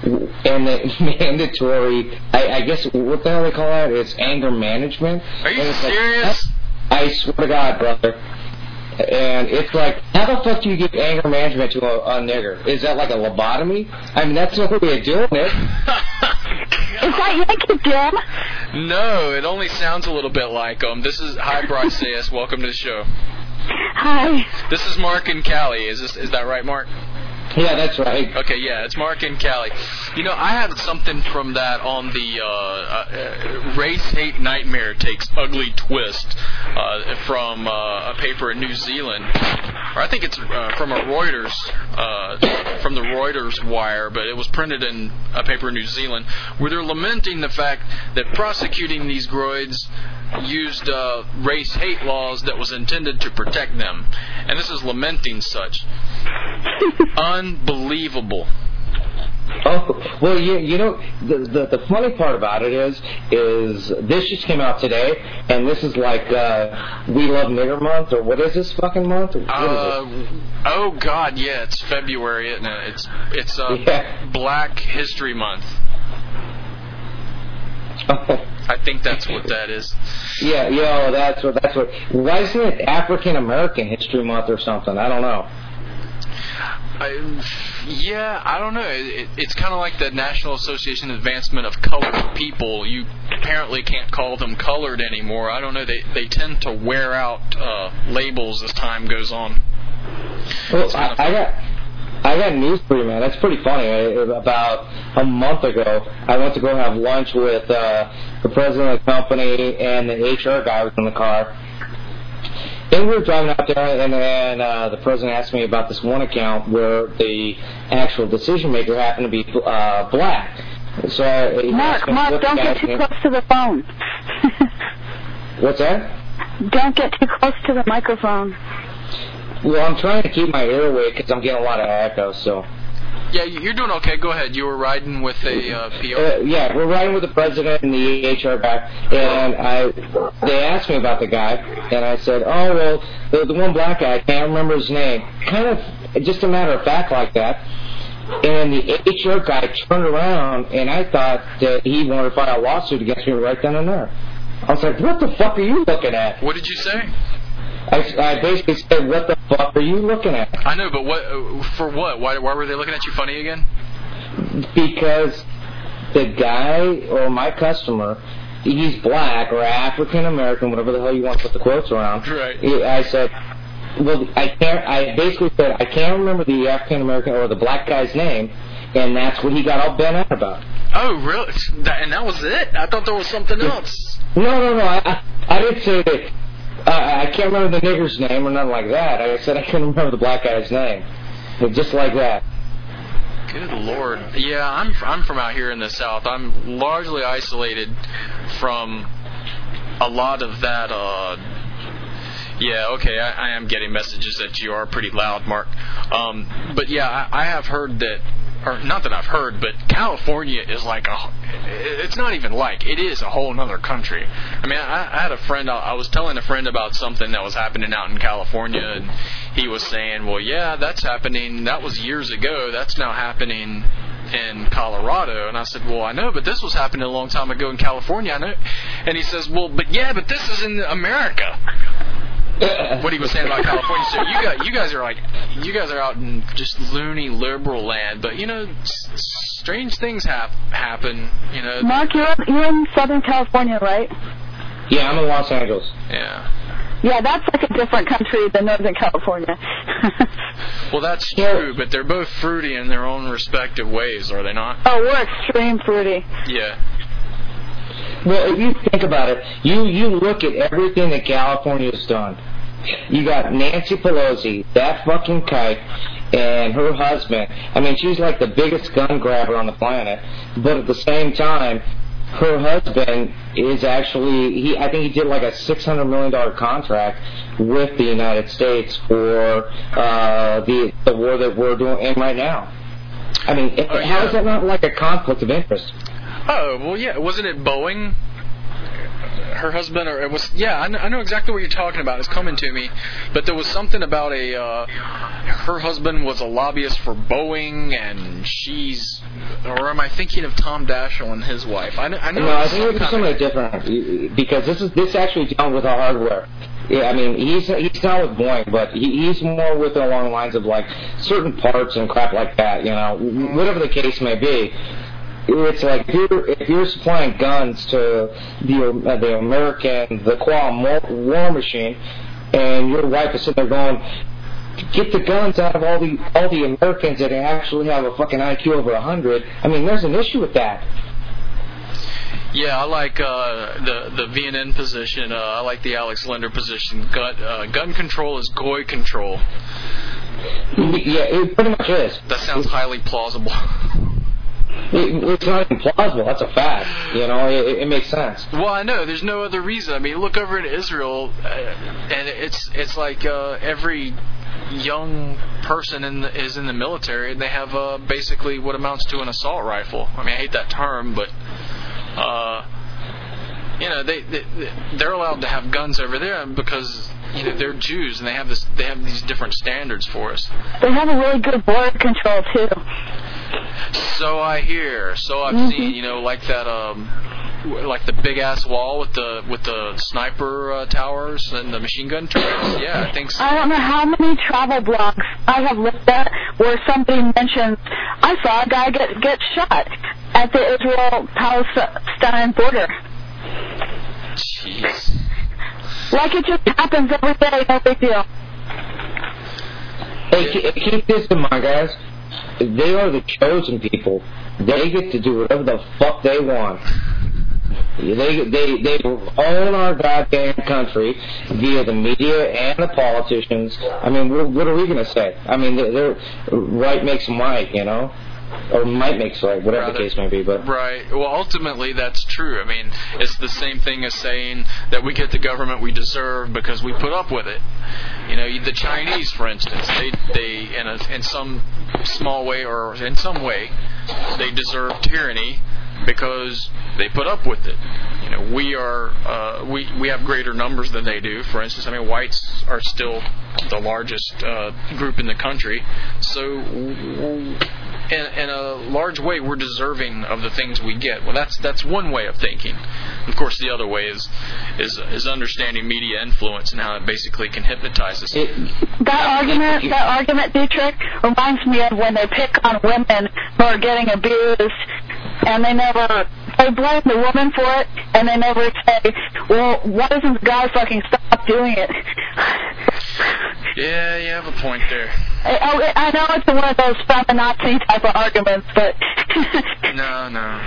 and the mandatory I, I guess what the hell they call that? It's anger management Are you And it's like, serious? I swear to God, brother. And it's like, how the fuck do you give anger management to a, a nigger? Is that like a lobotomy? I mean, that's no way of doing it. Is that Yankee Jim? no, it only sounds a little bit like them. This is hi Bryce Sayas. Welcome to the show. Hi. This is Mark and Callie. Is this is that right, Mark? Yeah, that's right. Okay, yeah, it's Mark and Callie. You know, I had something from that on the uh, uh, race hate nightmare takes ugly twist uh, from uh, a paper in New Zealand, or I think it's uh, from a Reuters uh, from the Reuters wire, but it was printed in a paper in New Zealand where they're lamenting the fact that prosecuting these groids used uh, race hate laws that was intended to protect them, and this is lamenting such unbelievable. Oh well, you you know the, the the funny part about it is is this just came out today, and this is like uh, we love nigger month or what is this fucking month? Uh, oh God, yeah, it's February, isn't it? It's it's uh, Yeah. Black History Month. I think that's what that is. yeah, yeah, that's what that's what. Why isn't it African American History Month or something? I don't know. I, yeah, I don't know. It, it, it's kind of like the National Association of Advancement of Colored People. You apparently can't call them colored anymore. I don't know. They they tend to wear out uh, labels as time goes on. Well, I, I got I got news for you, man. That's pretty funny. Uh, About a month ago, I went to go have lunch with uh, the president of the company and the HR guy was in the car. And we were driving out there, and then uh, the president asked me about this one account where the actual decision maker happened to be uh, black. So uh, Mark, Mark, don't get too close to the phone. What's that? don't get too close to the microphone. Well, I'm trying to keep my ear away because I'm getting a lot of echo. So. Yeah, you- you're doing okay. Go ahead. You were riding with a uh, PR. Uh, yeah, we're riding with the president and the HR guy, and I they asked me about the guy, and I said, oh well, the, the one black guy, I can't remember his name. Kind of just a matter of fact like that. And the HR guy turned around, and I thought that he wanted to file a lawsuit against me right then and there. I was like, what the fuck are you looking at? What did you say? I, I basically said, what the fuck are you looking at? I know, but what for what? Why why were they looking at you funny again? because the guy or my customer, he's black or African American, whatever the hell you want to put the quotes around. Right. I said, well, I can't. I basically said I can't remember the African American or the black guy's name, and that's what he got all bent out about. Oh, really? And that was it? I thought there was something else. No, no, no. I, I, I didn't say that. Uh, I can't remember the nigger's name or nothing like that. I said I couldn't remember the black guy's name, But just like that. Good lord. Yeah, I'm I'm from out here in the south. I'm largely isolated from a lot of that. uh yeah, okay, I, I am getting messages that you are pretty loud, Mark. Um, but yeah, I, I have heard that, or not that I've heard, but California is like a. It's not even like it is a whole other country. I mean, I, I had a friend. I, I was telling a friend about something that was happening out in California, and he was saying, "Well, yeah, that's happening. That was years ago. That's now happening." in Colorado and I said, "Well, I know, but this was happening a long time ago in California." I know. And he says, "Well, but yeah, but this is in America." what he was saying about California. So you guys, you guys are like, you guys are out in just loony liberal land, but you know, s- strange things hap- happen. You know, Mark, you're you're in Southern California, right? Yeah, I'm in Los Angeles. yeah. Yeah, that's like a different country than Northern California. Well, that's true, but they're both fruity in their own respective ways, are they not? oh, we're extreme fruity. Yeah. Well, if you think about it, you you look at everything that California's done. You got Nancy Pelosi, that fucking kike, and her husband. I mean, she's like the biggest gun grabber on the planet. But at the same time, her husband is actually he. I think he did like a six hundred million dollar contract with the United States for uh, the the war that we're doing in right now. I mean, how that not like a conflict of interest? Oh well, yeah. Wasn't it Boeing? Her husband, or it was? Yeah, I know, I know exactly what you're talking about. It's coming to me, but there was something about a. Uh, her husband was a lobbyist for Boeing, and she's. Or am I thinking of Tom Daschle and his wife? I know. I know. No, I it's think it was something different because this is this actually dealing with the hardware. Yeah, I mean he's he's not with Boeing, but he, he's more with it along the lines of like certain parts and crap like that. You know, whatever the case may be. It's like if you're, if you're supplying guns to the uh, the American the Quam war, war machine, and your wife is sitting there going, get the guns out of all the all the Americans that actually have a fucking IQ over a hundred. I mean, there's an issue with that. Yeah, I like uh, the the VNN position. Uh, I like the Alex Linder position. Gun uh, gun control is goy control. Yeah, it pretty much is. That sounds highly plausible. It, it's not even plausible. That's a fact. You know, it, it makes sense. Well, I know. There's no other reason. I mean, look over in Israel, uh, and it's it's like uh, every young person in the, is in the military and they have uh, basically what amounts to an assault rifle. I mean, I hate that term, but uh, you know, they, they they're allowed to have guns over there because you know they're Jews and they have this they have these different standards for us. They have a really good border control too. So I hear. So I've Mhm. seen. You know, like that. Um, like the big ass wall with the with the sniper uh, towers and the machine gun turrets. Yeah, I think so. I don't know how many travel blogs I have looked at where somebody mentions I saw a guy get get shot at the Israel Palestine border. Jeez. Like it just happens every day, no big deal. Hey, ke- keep this in mind, guys. They are the chosen people. They get to do whatever the fuck they want. They they they own our goddamn country via the media and the politicians. I mean, what, what are we gonna say? I mean, they're, they're right makes might, you know, or might make right, whatever the case may be. But Right. Well, ultimately, that's true. I mean, it's the same thing as saying that we get the government we deserve because we put up with it. You know, the Chinese, for instance, they they in a, in some small way or in some way, they deserve tyranny because they put up with it. You know, we are uh, we we have greater numbers than they do. For instance, I mean, whites are still the largest uh, group in the country, so. In, in a large way, we're deserving of the things we get. Well, that's that's one way of thinking. Of course, the other way is is is understanding media influence and how it basically can hypnotize us. it, That argument, that argument, Dietrich, reminds me of when they pick on women who are getting abused, and they never, they blame the woman for it, and they never say, well, why doesn't the guy fucking stop doing it? Yeah, you have a point there. I, I know it's one of those feminazi type of arguments, but, No, no,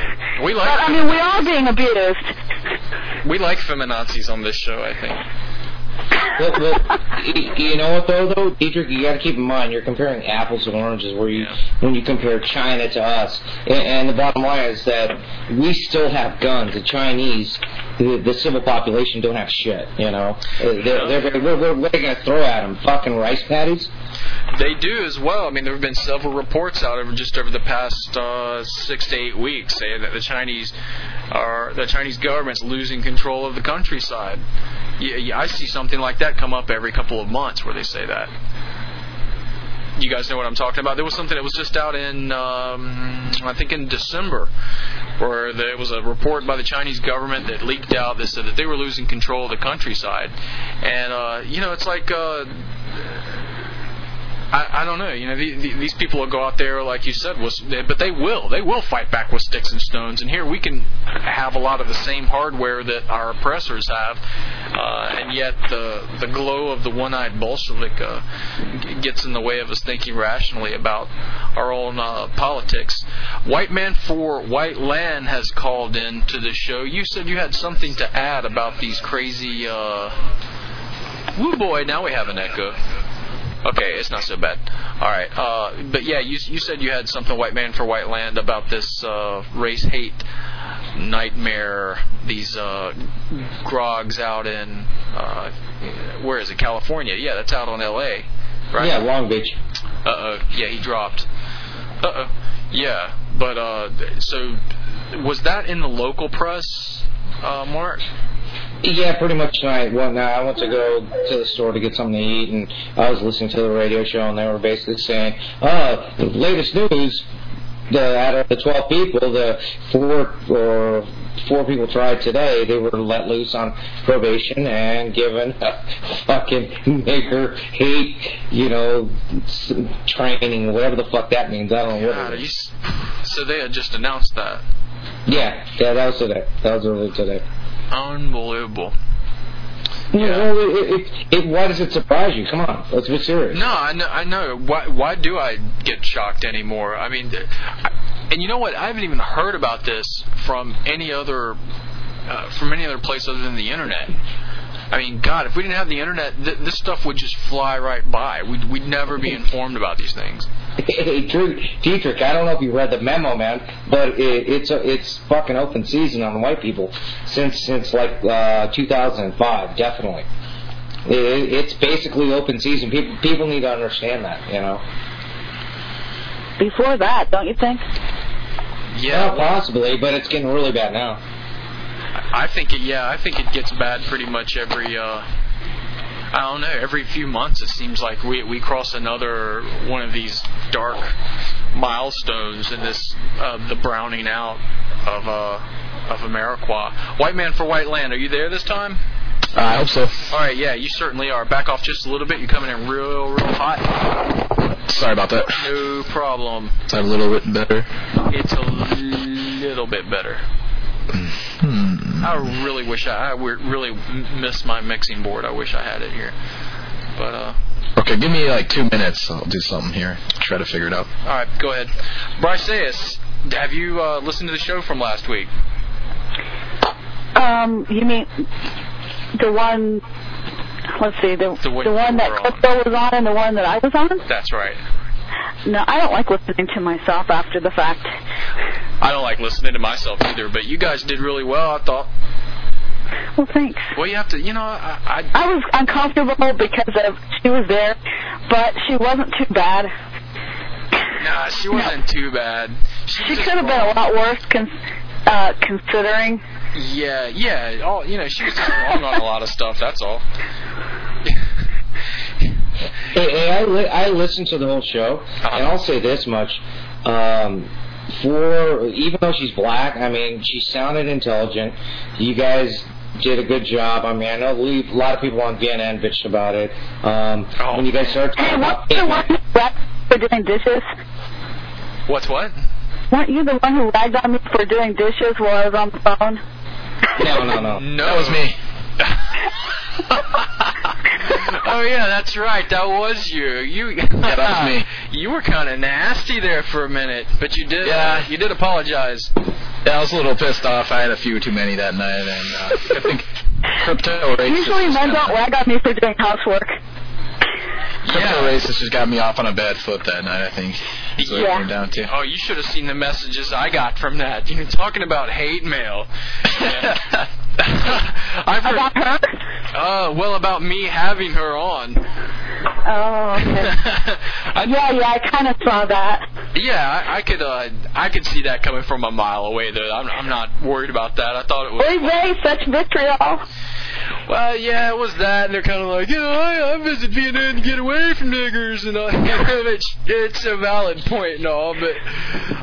we but I like mean, we are being abused. we like feminazis on this show. I think. Look, look, you know what though, though, Dietrich, you got to keep in mind you're comparing apples and oranges. Where you, Yeah. when you compare China to us, and, and the bottom line is that we still have guns. The Chinese, the, the civil population, don't have shit. You know, they're, they're, they're, what, what are they going to throw at them? Fucking rice patties? They do as well. I mean, there have been several reports out over just over the past uh, six to eight weeks saying that the Chinese are the Chinese government's losing control of the countryside. Yeah, yeah, I see something like that come up every couple of months where they say that. You guys know what I'm talking about. There was something that was just out in, um, I think in December, where there was a report by the Chinese government that leaked out that said that they were losing control of the countryside, and uh, you know, it's like. Uh, I, I don't know. You know, the, the, these people will go out there, like you said, but they will. They will fight back with sticks and stones. And here we can have a lot of the same hardware that our oppressors have, uh, and yet the the glow of the one-eyed Bolshevik uh, gets in the way of us thinking rationally about our own uh, politics. White Man for White Land has called in to the show. You said you had something to add about these crazy. Uh, woo boy! Now we have an echo. Okay, it's not so bad. All right, uh, but yeah, you you said you had something, White Man for White Land, about this uh, race hate nightmare. These uh, grogs out in uh, where is it? California? Yeah, that's out on L.A. Right? Yeah, Long Beach. Uh oh. Yeah, he dropped. Uh oh. Yeah, but uh, so was that in the local press, uh, Mark? Yeah, pretty much tonight. Well, now I went to go to the store to get something to eat, and I was listening to the radio show, and they were basically saying, "Uh, the latest news: the out of the 12 people, the four or four people tried today. They were let loose on probation and given a fucking nigger hate, you know, training, whatever the fuck that means. I don't know what God, it you so they had just announced that. Yeah, yeah, that was today. That was earlier today. Unbelievable. Yeah. Well, it, it, it, why does it surprise you? Come on, let's be serious. No, I know. I know. Why? Why do I get shocked anymore? I mean, I- and you know what? I haven't even heard about this from any other, uh, from any other place other than the internet. I mean, God, if we didn't have the internet, th- this stuff would just fly right by. We'd, we'd never be informed about these things. Hey, Drew, Dietrich, I don't know if you read the memo, man, but it, it's a, it's fucking open season on white people since since like uh, 2005, definitely. It, it's basically open season. People people need to understand that. You know. Before that, don't you think? Yeah, Well, possibly, but it's getting really bad now. I think it. Yeah, I think it gets bad pretty much every. uh I don't know. Every few months, it seems like we we cross another one of these dark milestones in this uh, the browning out of uh of Ameriqua. White man for white land. Are you there this time? I hope so. All right. Yeah, you certainly are. Back off just a little bit. You're coming in real, real hot. Sorry about that. No problem. Is that a little bit better? It's a little bit better. Hmm. I really wish I, I would really m- miss my mixing board. I wish I had it here. But uh, Okay, give me like two minutes. I'll do something here. Try to figure it out. all right, go ahead. Bryceus, have you uh, listened to the show from last week? Um, you mean the one? Let's see, the The one the one that were on. Was on and the one that I was on. That's right. No, I don't like listening to myself after the fact. I don't like listening to myself either, but you guys did really well. I thought. Well, thanks. Well, you have to, you know, I, I I was uncomfortable because of she was there, but she wasn't too bad. nah, she wasn't too bad. She, She could have been a lot worse, con- uh, considering. Yeah, yeah. All you know, she was just wrong on a lot of stuff. That's all. Hey, hey I, li- I listened to the whole show, and I'll say this much: um, for even though she's black, I mean, she sounded intelligent. You guys did a good job. I mean, I know a lot of people on VNN bitched about it. Um, Oh. when you guys started Hey, talking weren't about you the one who ragged for doing dishes? What's what? Weren't you the one who ragged on me for doing dishes while I was on the phone? no, no, no. No, That was me. oh yeah, that's right. That was you. You. Yeah, that was me. You were kind of nasty there for a minute, but you did. Yeah. you did apologize. Yeah, I was a little pissed off. I had a few too many that night, and uh, I think crypto racist. Usually just men don't rag on me for doing housework. Crypto Yeah. racist just got me off on a bad foot that night. I think. That's what Yeah. it came down to. Oh, you should have seen the messages I got from that. You know, talking about hate mail. I've heard. About her? Uh, well, about me having her on. Oh, okay. I, Yeah, yeah, I kind of saw that. Yeah, I, I could. Uh, I could see that coming from a mile away. Though I'm, I'm not worried about that. I thought it was. Oy vey, such vitriol. Well, yeah, it was that. And they're kind of like, you know, I, I visit Vietnam to get away from niggers, and all. it's, it's a valid point and all, but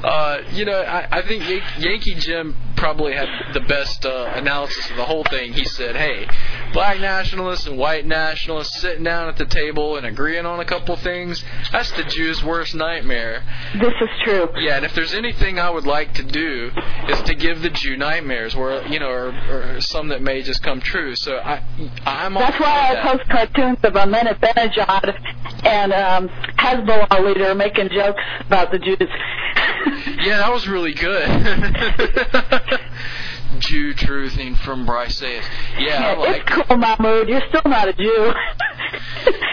uh, you know, I, I think Yankee Jim probably had the best uh, analysis of the whole thing. He said, hey, black nationalists and white nationalists sitting down at the table and agreeing on a couple things, that's the Jew's worst nightmare. This is true. Yeah, and if there's anything I would like to do is to give the Jew nightmares, where you know, or, or some that may just come true. So I, I'm. all That's why I post cartoons of Ahmed Benajad and um, Hezbollah leader making jokes about the Jews. Yeah, that was really good. Jew truthing from Bryce Sayers. Yeah, I like. it's cool, Mahmoud. You're still not a Jew.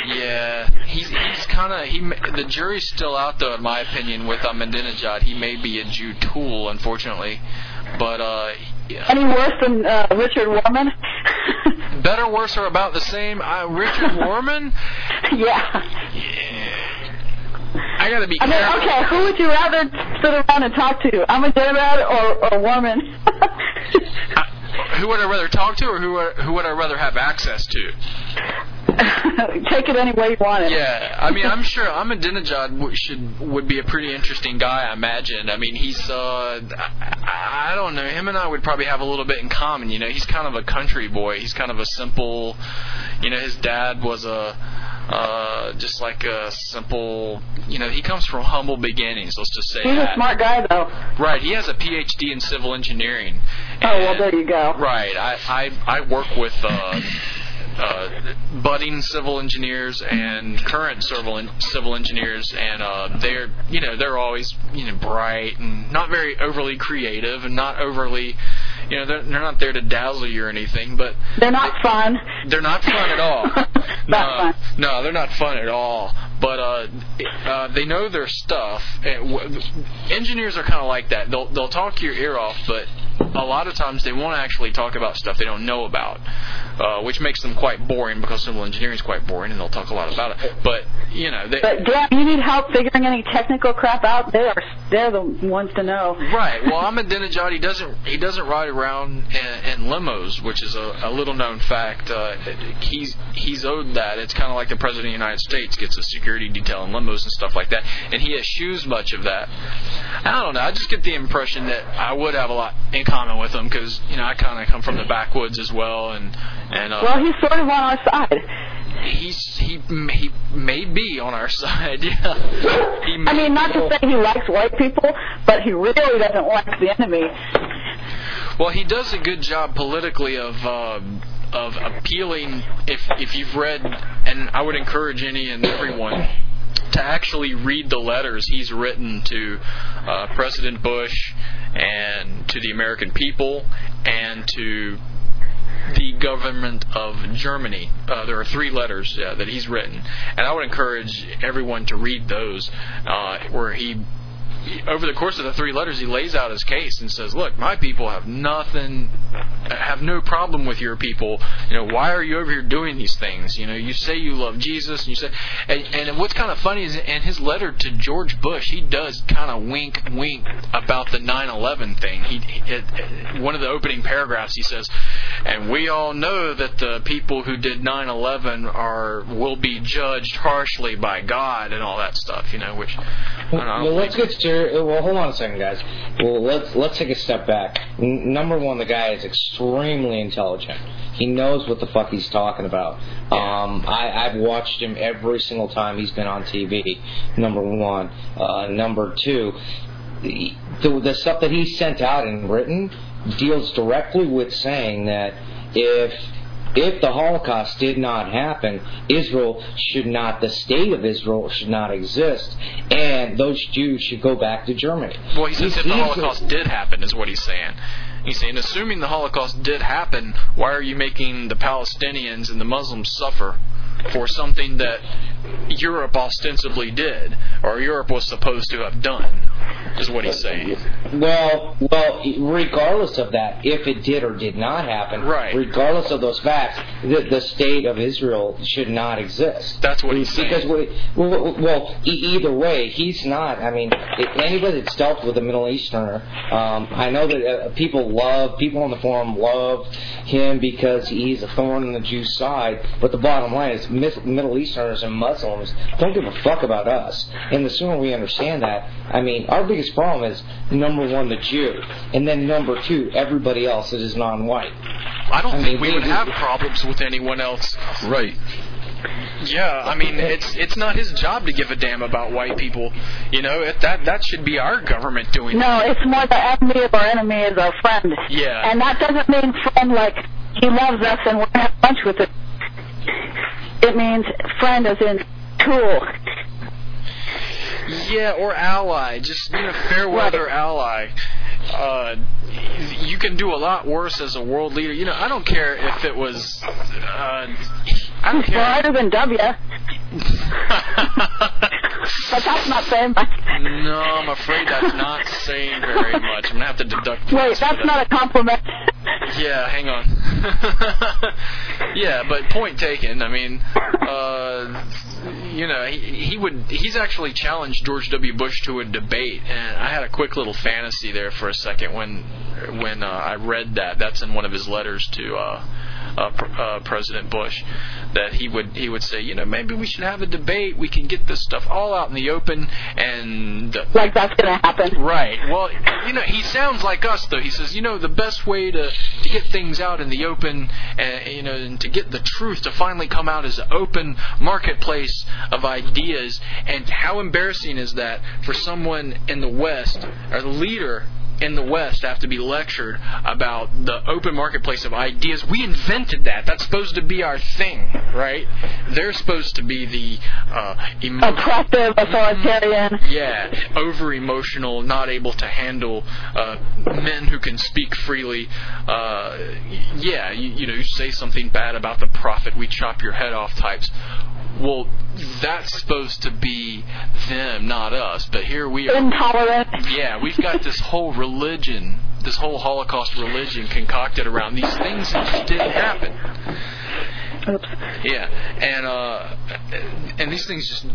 Yeah, he's he's kind of he. The jury's still out though, in my opinion, with Ahmadinejad. He may be a Jew tool, unfortunately, but uh, yeah. Any worse than uh, Richard Warman? better, worse, or about the same. Uh, Richard Warman. Yeah. Yeah. I gotta be I mean, careful. okay, who would you rather sit around and talk to? Ahmadinejad or, or Warman? Who would I rather talk to, or who would, who would I rather have access to? Take it any way you want it. Yeah, I mean, I'm sure Ahmadinejad should would be a pretty interesting guy. I imagine. I mean, he's uh, I, I don't know. Him and I would probably have a little bit in common. You know, he's kind of a country boy. He's kind of a simple. You know, his dad was a. Uh, just like a simple, you know, he comes from humble beginnings. Let's just say He's a smart guy, though. Right, he has a PhD in civil engineering. Oh, well, there you go. Right. I I, I work with uh, uh, budding civil engineers and current civil en- civil engineers, and uh, they're you know they're always you know bright and not very overly creative and not overly you know they're, they're not there to dazzle you or anything, but They're not fun. they're not fun at all. Not no, fun. no, they're not fun at all. But uh, uh, they know their stuff. And engineers are kind of like that. They'll they'll talk your ear off, but a lot of times they won't actually talk about stuff they don't know about. uh, which makes them quite boring because civil engineering is quite boring, and they'll talk a lot about it. But you know, they, But you need help figuring any technical crap out. They are they're the ones to know. Right. Well, Ahmadinejad he doesn't he doesn't ride around in, in limos, which is a, a little known fact. Uh, he's he's owed that. It's kind of like the president of the United States gets a security detail and limos and stuff like that, and he eschews much of that. I don't know. I just get the impression that I would have a lot in common with him because you know I kind of come from the backwoods as well, and and uh, Well, he's sort of on our side. he's he he may be on our side. Yeah. I mean, not to say he likes white people, but he really doesn't like the enemy. Well, he does a good job politically of uh, of appealing. If if you've read, and I would encourage any and everyone to actually read the letters he's written to uh, President Bush and to the American people and to the government of Germany. Uh, there are three letters uh, that he's written, and I would encourage everyone to read those, uh, where he over the course of the three letters, he lays out his case and says, "Look, my people have nothing, have no problem with your people. You know, why are you over here doing these things? You know, you say you love Jesus, and you say, and, and what's kind of funny is in his letter to George Bush, he does kind of wink, wink about the 9/11 thing. He, he one of the opening paragraphs, he says, and we all know that the people who did 9/11 are will be judged harshly by God and all that stuff. You know, which I don't Well, let's get serious. Well, hold on a second, guys. Well, let's let's take a step back. N- number one, the guy is extremely intelligent. He knows what the fuck he's talking about. Um, I, I've watched him every single time he's been on TV. Number one. Uh, number two, the, the stuff that he sent out and written deals directly with saying that if if the Holocaust did not happen, Israel should not, the state of Israel should not exist, and those Jews should go back to Germany. Well, he says if the Holocaust did happen, is what he's saying. He's saying, assuming the Holocaust did happen, why are you making the Palestinians and the Muslims suffer for something that Europe ostensibly did, or Europe was supposed to have done? Is what he's saying. Well, well, regardless of that, if it did or did not happen, Right. regardless of those facts, the, the state of Israel should not exist. That's what he's saying. Because we, well, well, either way, he's not. I mean, anybody that's dealt with a Middle Easterner, um, I know that uh, people love people on the forum love him because he's a thorn in the Jews' side. But the bottom line is, Middle Easterners and Muslims don't give a fuck about us. And the sooner we understand that, I mean, our biggest problem is number one, the Jew, and then number two, everybody else that is non-white. I don't I mean, think we we- would have problems with anyone else. Right. Yeah, I mean, it's it's not his job to give a damn about white people. You know, it, that that should be our government doing. No, it's more the enemy of our enemy is our friend. Yeah. And that doesn't mean friend like he loves us and we're gonna have lunch with him. It means friend as in tool. Yeah, or ally, just you know, fair weather ally. Uh, you can do a lot worse as a world leader. You know, I don't care if it was. Uh, I don't He's brighter than W. But that's not saying much. no, I'm afraid that's not saying very much. I'm gonna have to deduct. Wait, that's that. not a compliment. Yeah, hang on. yeah, but point taken. I mean, uh, you know, he, he would. He's actually challenged George W. Bush to a debate, and I had a quick little fantasy there for a second when when uh, I read that. That's in one of his letters to. Uh, uh, pr- uh, President Bush, that he would he would say, you know, maybe we should have a debate. We can get this stuff all out in the open, and Like that's gonna happen. Right. Well, you know, he sounds like us, though. He says, you know, the best way to, to get things out in the open, uh, you know, and to get the truth to finally come out is an open marketplace of ideas. And how embarrassing is that for someone in the West, or the leader in the West, have to be lectured about the open marketplace of ideas? We invented that. That's supposed to be our thing, right? They're supposed to be the uh, emotional. Oppressive, authoritarian. Yeah, over emotional, not able to handle uh, men who can speak freely. Uh, yeah, you, you know, you say something bad about the prophet, we chop your head off types. Well, that's supposed to be them, not us. But here we are. Intolerant. Yeah, we've got this whole religion this whole Holocaust religion concocted around these things that just didn't happen. Oops. Yeah, and uh, and these things just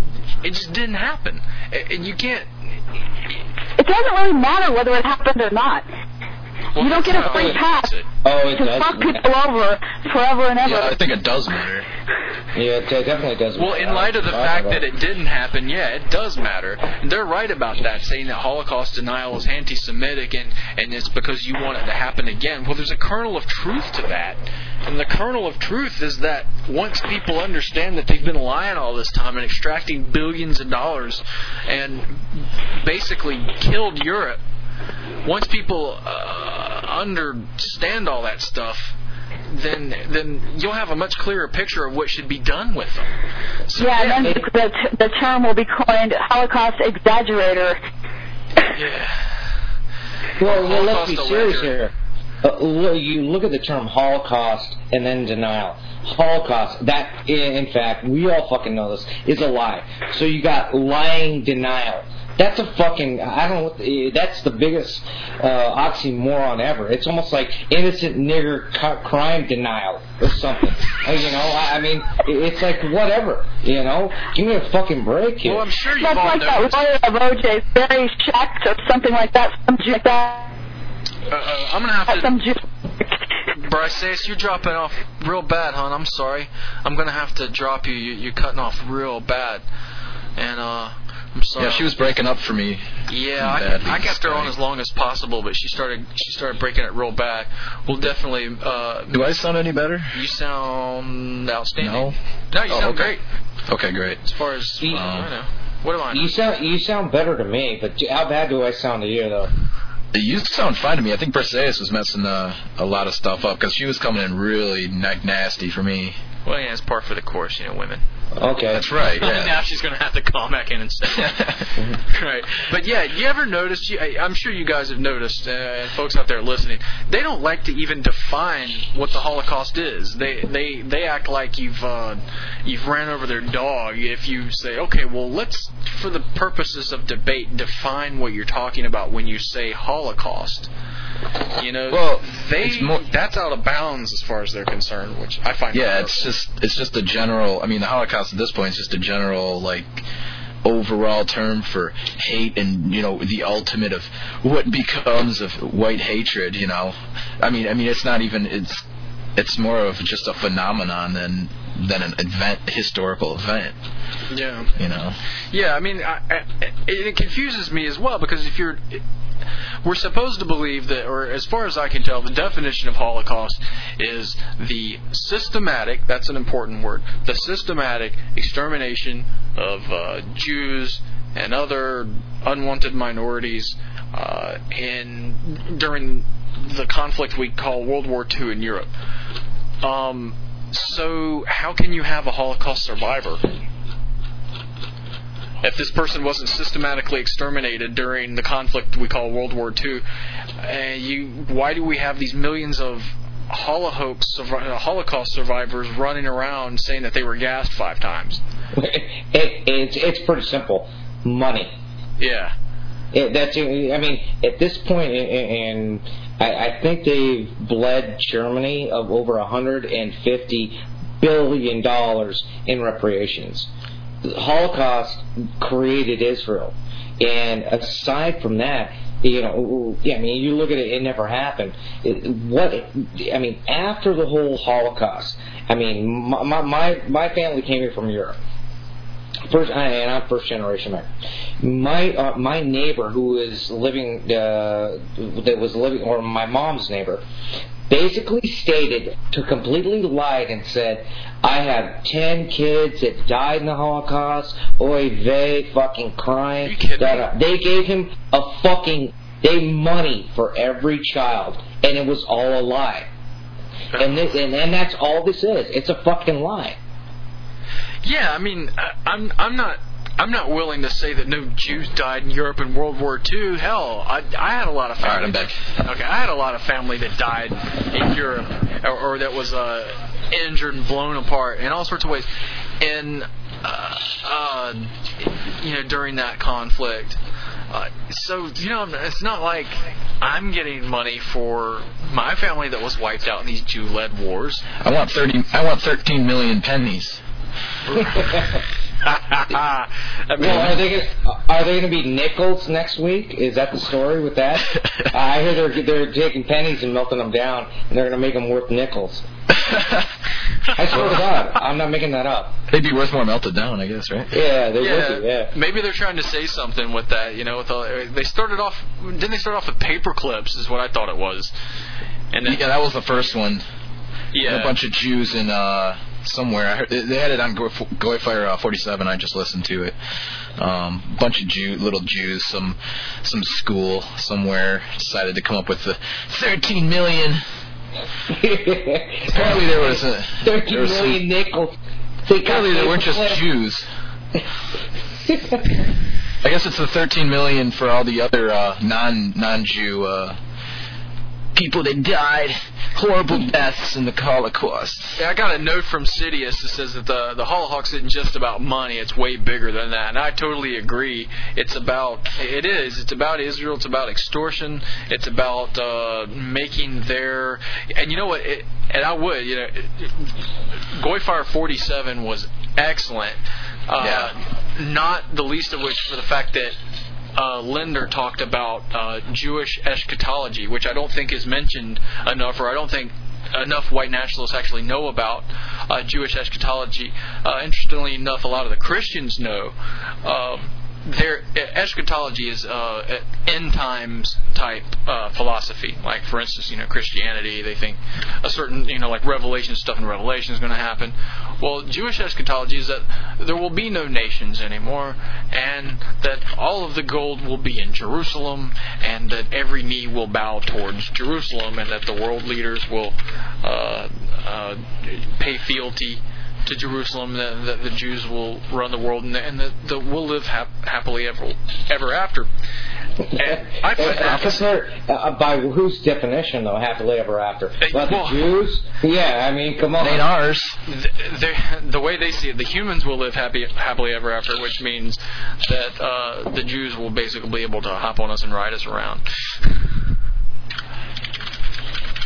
it just didn't happen, and you can't. It doesn't really matter whether it happened or not. Well, You don't get a free pass. Oh, it To does. fuck people over forever and ever. Yeah, I think it does matter. Yeah, it definitely does. Matter. Well, in light of the fact that it didn't happen, yeah, it does matter. They're right about that, saying that Holocaust denial is anti-Semitic and and it's because you want it to happen again. Well, there's a kernel of truth to that, and the kernel of truth is that once people understand that they've been lying all this time and extracting billions of dollars and basically killed Europe, once people uh, understand all that stuff. Then, then you'll have a much clearer picture of what should be done with them. So, yeah, and then the, the, the term will be coined Holocaust exaggerator. yeah. Well, well let's be serious here. Uh, you look at the term Holocaust and then denial. Holocaust, that in in fact, we all fucking know this, is a lie. So you got lying denial. That's a fucking, I don't know, what the- that's the biggest uh, oxymoron ever. It's almost like innocent nigger co- crime denial or something. Uh, you know, I, I mean, it- it's like whatever, you know? Give me a fucking break here. Well, I'm sure you've That's all like that noticed. lawyer of O.J. Barry Scheck or something like that. Some Jew like that. Uh, uh, I'm gonna have to. Some Jew. Bryce, you're dropping off real bad, hon. I'm sorry. I'm gonna have to drop you. you you're cutting off real bad, and uh, I'm sorry. Yeah, she was breaking up for me. Yeah, I, badly I kept her on as long as possible, but she started she started breaking it real bad. We'll definitely. Uh, Do I sound any better? you sound outstanding. No. No, you Oh, sound okay. great. Okay, great. As far as You- I know. What am I? you sound you sound better to me, but how bad do I sound to you though? You sound fine to me. I think Perseus was messing uh, a lot of stuff up because she was coming in really na- nasty for me. Well, yeah, it's par for the course, you know, women. Okay. That's right. now she's gonna have to call back in and say, right? But yeah, you ever noticed? You, I, I'm sure you guys have noticed, uh, folks out there listening, they don't like to even define what the Holocaust is. They they they act like you've uh, you've ran over their dog. If you say, okay, well, let's, for the purposes of debate, define what you're talking about when you say Holocaust. You know, Well, they more- that's out of bounds as far as they're concerned, which I find. Yeah, it's just it's just a general. I mean, the Holocaust at this point is just a general like overall term for hate and you know the ultimate of what becomes of white hatred. You know, I mean, I mean, it's not even it's it's more of just a phenomenon than than an event, historical event. yeah. You know. Yeah, I mean, I, I, it, confuses me as well because if you're, we're supposed to believe that, or as far as I can tell, the definition of Holocaust is the systematic. That's an important word. The systematic extermination of uh, Jews and other unwanted minorities uh, in during the conflict we call World War II in Europe. Um, so how can you have a Holocaust survivor? if this person wasn't systematically exterminated during the conflict we call World War II, uh, you, why do we have these millions of Holocaust, uh, Holocaust survivors running around saying that they were gassed five times? It, it's it's pretty simple. Money. Yeah. It, that's I mean at this point, and I, I think they've bled Germany of over 150 billion dollars in reparations. The Holocaust created Israel, and aside from that, you know, yeah, I mean, you look at it; it never happened. What I mean, after the whole Holocaust, I mean, my my my family came here from Europe. First, and I'm first generation American. My uh, my neighbor who is living uh, that was living, or my mom's neighbor, basically stated to completely lied and said, "I have ten kids that died in the Holocaust. Oy vey, fucking crying." Are you. They gave him a fucking they money for every child, and it was all a lie. And this, and, and that's all this is. It's a fucking lie. Yeah, I mean, I, I'm I'm not I'm not willing to say that no Jews died in Europe in World War II. Hell, I, I had a lot of All right, family. I'm back. that- okay, I had a lot of family that died in Europe, or, or that was uh, injured and blown apart in all sorts of ways, and uh, uh, you know during that conflict. uh, so you know, it's not like I'm getting money for my family that was wiped out in these Jew-led wars. I want thirty. I want thirteen million pennies. I mean, Well, are they gonna, are they going to be nickels next week? Is that the story with that? I hear they're they're taking pennies and melting them down, and they're going to make them worth nickels. I swear to God, I'm not making that up. They'd be worth more melted down, I guess, right? Yeah, they yeah, would be. Yeah. maybe they're trying to say something with that. You know, with all, they started off. Didn't they start off with paper clips? Is what I thought it was. And then, Yeah, that was the first one. yeah, A bunch of Jews in uh, somewhere. I heard, they had it on Go- Goyfire uh, 47. I just listened to it. Um, bunch of Jew, little Jews, some some school somewhere decided to come up with the 13 million. Apparently there was a there Thirteen was some- nickels. They Apparently they weren't just Jews. I guess it's the 13 million for all the other uh, non non Jew uh, people that died horrible deaths in the Holocaust. Yeah, I got a note from Sidious that says that the the Holocaust isn't just about money; it's way bigger than that. And I totally agree. It's about it is. It's about Israel. It's about extortion. It's about uh, making their and you know what? It, and I would you know, Goyfire 47 was excellent. Uh, Yeah. Not the least of which for the fact that uh, Linder talked about uh, Jewish eschatology, which I don't think is mentioned enough, or I don't think enough white nationalists actually know about uh, Jewish eschatology. Uh, interestingly enough, a lot of the Christians know. Um, their eschatology is uh, end times type uh, philosophy. Like, for instance, you know, Christianity, they think a certain, you know, like Revelation stuff in Revelation is going to happen. Well, Jewish eschatology is that there will be no nations anymore, and that all of the gold will be in Jerusalem, and that every knee will bow towards Jerusalem, and that the world leaders will uh, uh, pay fealty to Jerusalem, that, that the Jews will run the world, and that, and that, that we'll live hap- happily ever, ever after. And I put Uh, that. compare- uh, by whose definition, though, happily ever after? By the Jews? Yeah, I mean, come on. Ain't ours. th- they- the way they see it, the humans will live happy, happily ever after, which means that uh, the Jews will basically be able to hop on us and ride us around.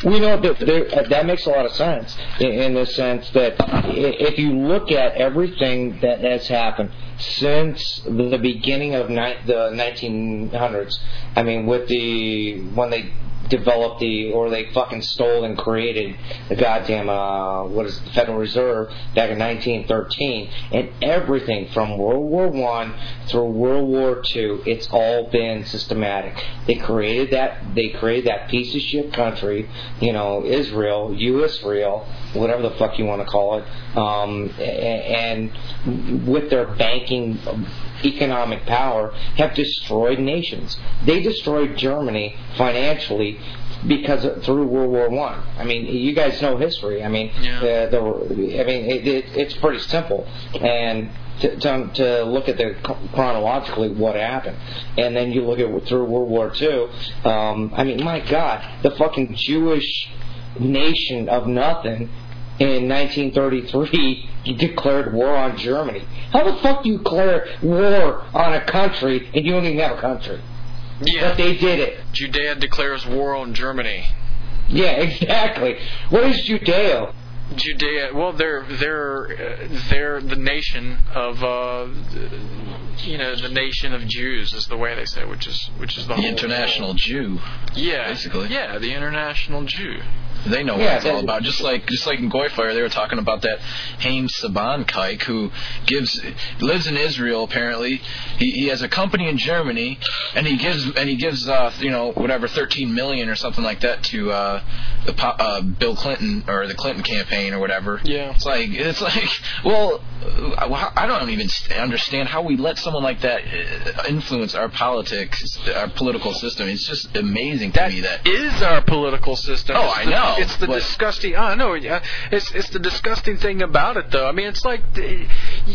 We know that that makes a lot of sense in, in the sense that if you look at everything that has happened since the beginning of ni- the 1900s, I mean, with the when they developed the or they fucking stole and created the goddamn uh, what is it, the Federal Reserve back in 1913, and everything from World War One through World War Two, it's all been systematic. They created that they created that piece of shit country, you know, Israel, U.S. Real, whatever the fuck you want to call it, um, and with their banking economic power, have destroyed nations. They destroyed Germany financially because of, through World War One. I. I mean, you guys know history. I mean, Yeah. uh, the, I mean, it, it, it's pretty simple. And to, to, to look at the chronologically what happened, and then you look at through World War Two. Um, I mean, my God, the fucking Jewish nation of nothing in 1933 you declared war on Germany. How the fuck do you declare war on a country and you don't even have a country? Yeah, But they did it. Judea declares war on Germany. Yeah, exactly. What is Judeo? Judea, well, they're they're uh, they're the nation of uh, you know the nation of Jews is the way they say, which is which is the, The whole international Jew. yeah, basically. yeah, the international Jew. They know what it's all about. Just like just like in Goyfire, they were talking about that Haim Saban kike who gives lives in Israel. Apparently, he, he has a company in Germany, and he gives and he gives uh, you know whatever 13 million or something like that to uh, the po- uh, Bill Clinton or the Clinton campaign or whatever. Yeah. It's like it's like well, uh, I don't even understand how we let someone like that uh, influence our politics, our political system. It's just amazing to me that is our political system. Oh, I the- know, It's the but- disgusting. I know. yeah, It's it's the disgusting thing about it, though. I mean, it's like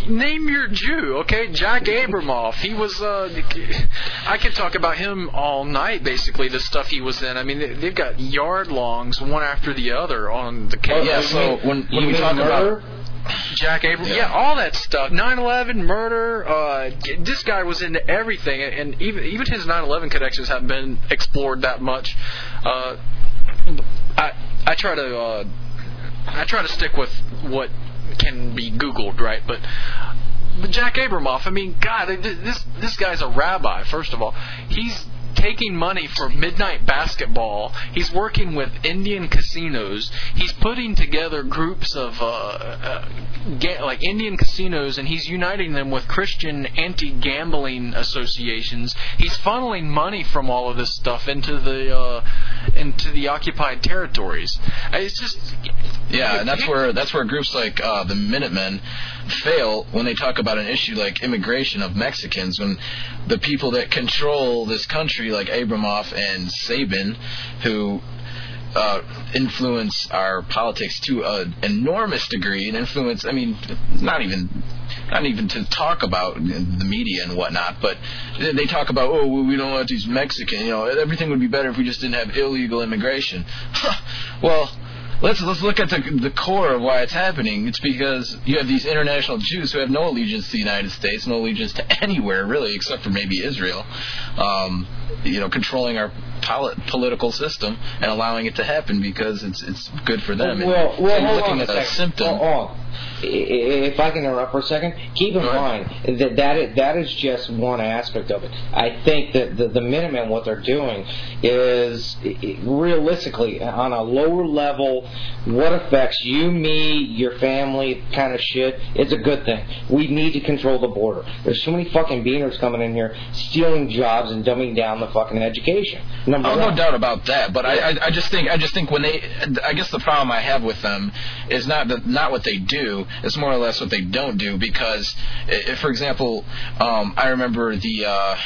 name your Jew, okay? Jack Abramoff. He was. Uh, I could talk about him all night. Basically, the stuff he was in. I mean, they- they've got yard longs one after the other on the case. yeah, so when when You we mean talk murder? about Jack Abrams, Yeah. yeah. all that stuff. 9/11 murder. Uh, this guy was into everything, and even even his 9/11 connections haven't been explored that much. Uh, I I try to uh, I try to stick with what can be Googled, right? But but Jack Abramoff, I mean, God, this this guy's a rabbi. First of all, he's taking money for midnight basketball. He's working with Indian casinos. He's putting together groups of uh, uh, ga- like Indian casinos, and he's uniting them with Christian anti-gambling associations. He's funneling money from all of this stuff into the uh, into the occupied territories. It's just Yeah, and that's where that's where groups like uh, the Minutemen fail when they talk about an issue like immigration of Mexicans. When the people that control this country, like Abramoff and Saban, who uh, influence our politics to an enormous degree, and influence. I mean, not even. Not even to talk about the media and whatnot, but they talk about, oh, well, we don't want these Mexican, you know, everything would be better if we just didn't have illegal immigration. well, let's let's look at the the core of why it's happening. It's because you have these international Jews who have no allegiance to the United States, no allegiance to anywhere really, except for maybe Israel. Um, you know, controlling our poli- political system and allowing it to happen because it's it's good for them. Well, well, you're hold looking on a at a symptom. Hold on. If I can interrupt for a second, keep in ahead. mind that that is, that is just one aspect of it. I think that the, the Minutemen, what they're doing is realistically on a lower level, what affects you, me, your family, kind of shit. It's a good thing. We need to control the border. There's so many fucking beaners coming in here stealing jobs and dumbing down the fucking education. Number Oh, no doubt about that. But I, I, I just think, I just think when they, I guess the problem I have with them is not the, not what they do. It's more or less what they don't do. Because, if, for example, um, I remember the. Uh,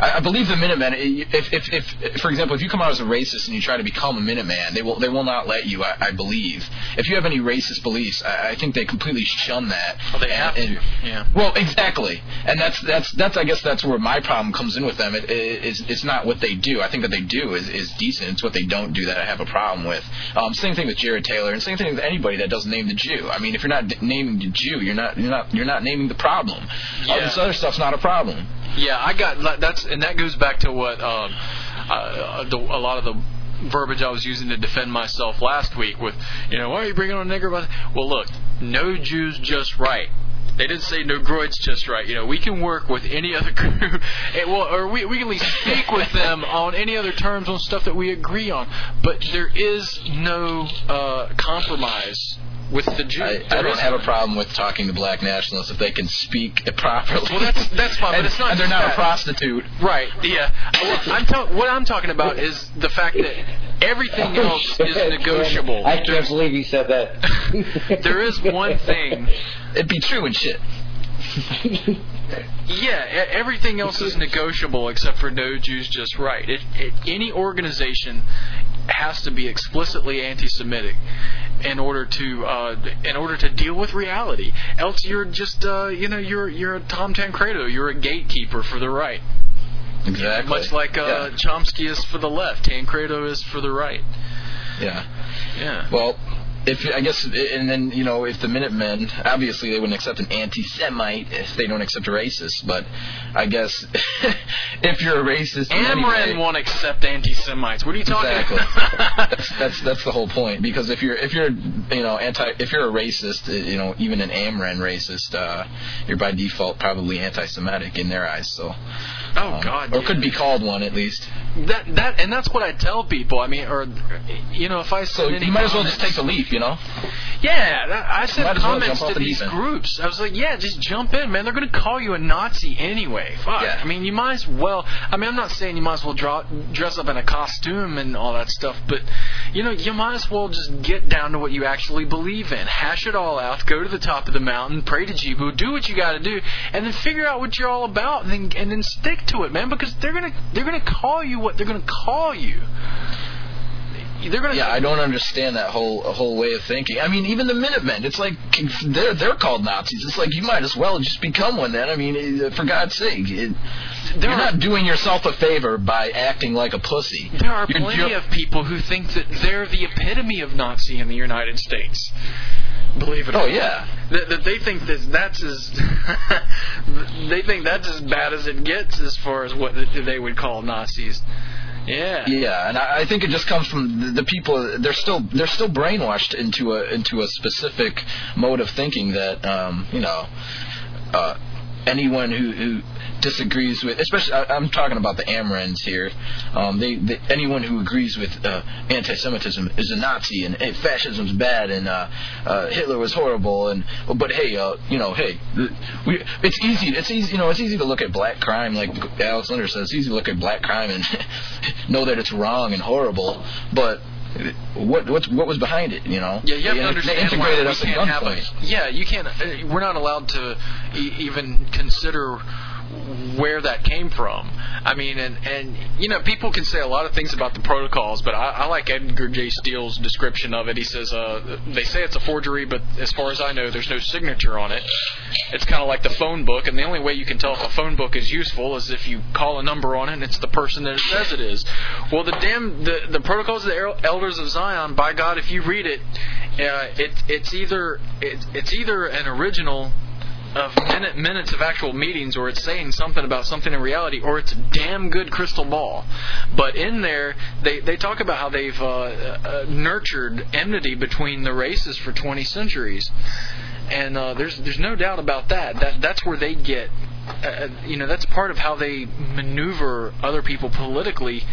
I I believe the Minutemen. If, if, if, for example, if you come out as a racist and you try to become a Minuteman, they will, they will not let you. I, I believe. If you have any racist beliefs, I, I think they completely shun that. well, they And- have and- to. Yeah. well, exactly, and that's that's that's I guess that's where my problem comes in with them. It, it, it's it's not what they do. I think that they do is is decent. It's what they don't do that I have a problem with. Um, same thing with Jared Taylor, and same thing with anybody that doesn't name the Jew. I mean, if you're not d- naming the Jew, you're not you're not you're not naming the problem. All this other stuff's not a problem. Yeah, I got that's and that goes back to what um, uh, the, a lot of the verbiage I was using to defend myself last week with, you know, why are you bringing on a nigger? about- Well, look, no Jews just right. They didn't say no groids just right. You know, we can work with any other group, eh, well, or we, we can at least speak with them on any other terms on stuff that we agree on. But there is no uh, compromise with the Jews. I, I don't have a problem with talking to black nationalists if they can speak properly. Well, that's that's fine, but it's not. and they're not that. a prostitute. Right. Yeah. I'm ta- what I'm talking about is the fact that everything Oh, else is negotiable. I can't believe you said that. there is one thing. It'd be true and shit. Yeah, everything else is negotiable except for no Jews just right. It, it, any organization has to be explicitly anti-Semitic in order to uh, in order to deal with reality. Else, you're just uh, you know you're you're a Tom Tancredo. You're a gatekeeper for the right. Exactly. Much like uh, yeah. Chomsky is for the left, Tancredo is for the right. yeah. Yeah. Well, if I guess, and then you know, if the Minutemen, obviously they wouldn't accept an anti-Semite if they don't accept a racist. But I guess if you're a racist, Amren anyway, won't accept anti-Semites. What are you talking Exactly. about? that's, that's that's the whole point. Because if you're if you're you know anti if you're a racist, uh, you know even an Amren racist, uh, you're by default probably anti-Semitic in their eyes. So. oh um, God. Or yeah. could be called one at least. That that and that's what I tell people. I mean, or you know, if I So you might as well just take the leap, you know. Yeah, that, I sent as well comments to these groups. I was like, yeah, just jump in, man. They're going to call you a Nazi anyway. Fuck. Yeah. I mean, you might as well. I mean, I'm not saying you might as well draw, dress up in a costume and all that stuff, but you know, you might as well just get down to what you actually believe in. Hash it all out. Go to the top of the mountain. Pray to Jibu. Do what you got to do, and then figure out what you're all about, and then and then stick to it, man. Because they're gonna they're gonna call you what they're gonna call you. They're gonna Yeah, I don't understand that whole whole way of thinking. I mean, even the Minutemen, it's like they're they're called Nazis. It's like you might as well just become one then. I mean, for God's sake, it, you're are- not doing yourself a favor by acting like a pussy. There are You're- plenty you're- of people who think that they're the epitome of Nazi in the United States. Believe it. or Oh not. yeah. That, that they think that that's as they think that's as bad as it gets as far as what they would call Nazis. Yeah. Yeah, and I I think it just comes from the, the people. They're still they're still brainwashed into a into a specific mode of thinking that um, you know uh, anyone who, who disagrees with, especially I, I'm talking about the Amrans here. Um, they, they anyone who agrees with uh, anti-Semitism is a Nazi and hey, fascism's bad and uh, uh, Hitler was horrible and but hey, uh, you know, hey, we, it's easy. It's easy. You know, it's easy to look at black crime like Alex Linder says. It's easy to look at black crime and know that it's wrong and horrible, but what what's what was behind it? You know, Yeah, you have They- to they understand why integrated we us have a, yeah, you can't. uh, We're not allowed to e- even consider where that came from. I mean, and and you know, people can say a lot of things about the protocols, but I, I like Edgar J. Steele's description of it. He says uh, they say it's a forgery, but as far as I know, there's no signature on it. It's kind of like the phone book, and the only way you can tell if a phone book is useful is if you call a number on it and it's the person that it says it is. Well, the damn the the protocols of the elders of Zion, by God, if you read it, uh, it it's either it, it's either an original of minute, minutes of actual meetings, or it's saying something about something in reality, or it's a damn good crystal ball. But in there, they they talk about how they've uh, uh, nurtured enmity between the races for 20 centuries, and uh, there's there's no doubt about that. That that's where they get. Uh, you know, that's part of how they maneuver other people politically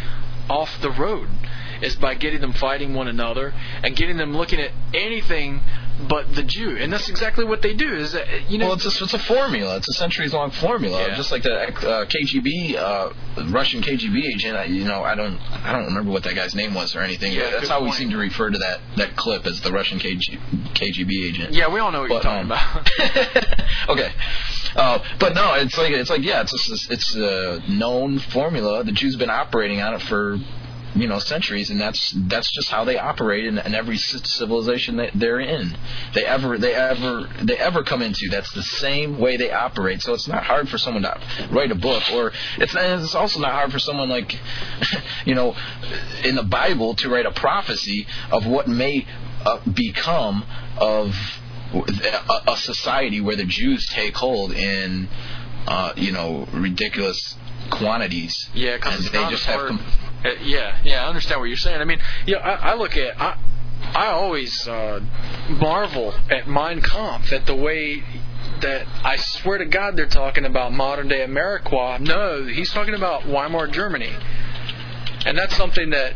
off the road is by getting them fighting one another and getting them looking at anything but the Jew, and that's exactly what they do. Is that you know? Well, it's a, it's a formula. It's a centuries long formula. Yeah. Just like the uh, KGB, uh, Russian KGB agent. I, you know, I don't I don't remember what that guy's name was or anything. Yeah, but that's how we seem to refer to that that clip as the Russian KG, KGB agent. yeah, we all know what you're talking um, about. okay, uh, but no, it's like it's like yeah, it's just, it's a known formula. The Jews been operating on it for you know centuries, and that's that's just how they operate in, in every civilization that they're in. They ever they ever they ever come into. That's the same way they operate. So it's not hard for someone to write a book, or it's it's also not hard for someone like you know in the Bible to write a prophecy of what may uh, become of a, a society where the Jews take hold in, uh, you know, ridiculous quantities. Yeah, because they just have com- Uh, yeah, yeah, I understand what you're saying. I mean, yeah, I, I look at I, I always uh, marvel at Mein Kampf at the way that I swear to God they're talking about modern day America. No, he's talking about Weimar Germany, and that's something that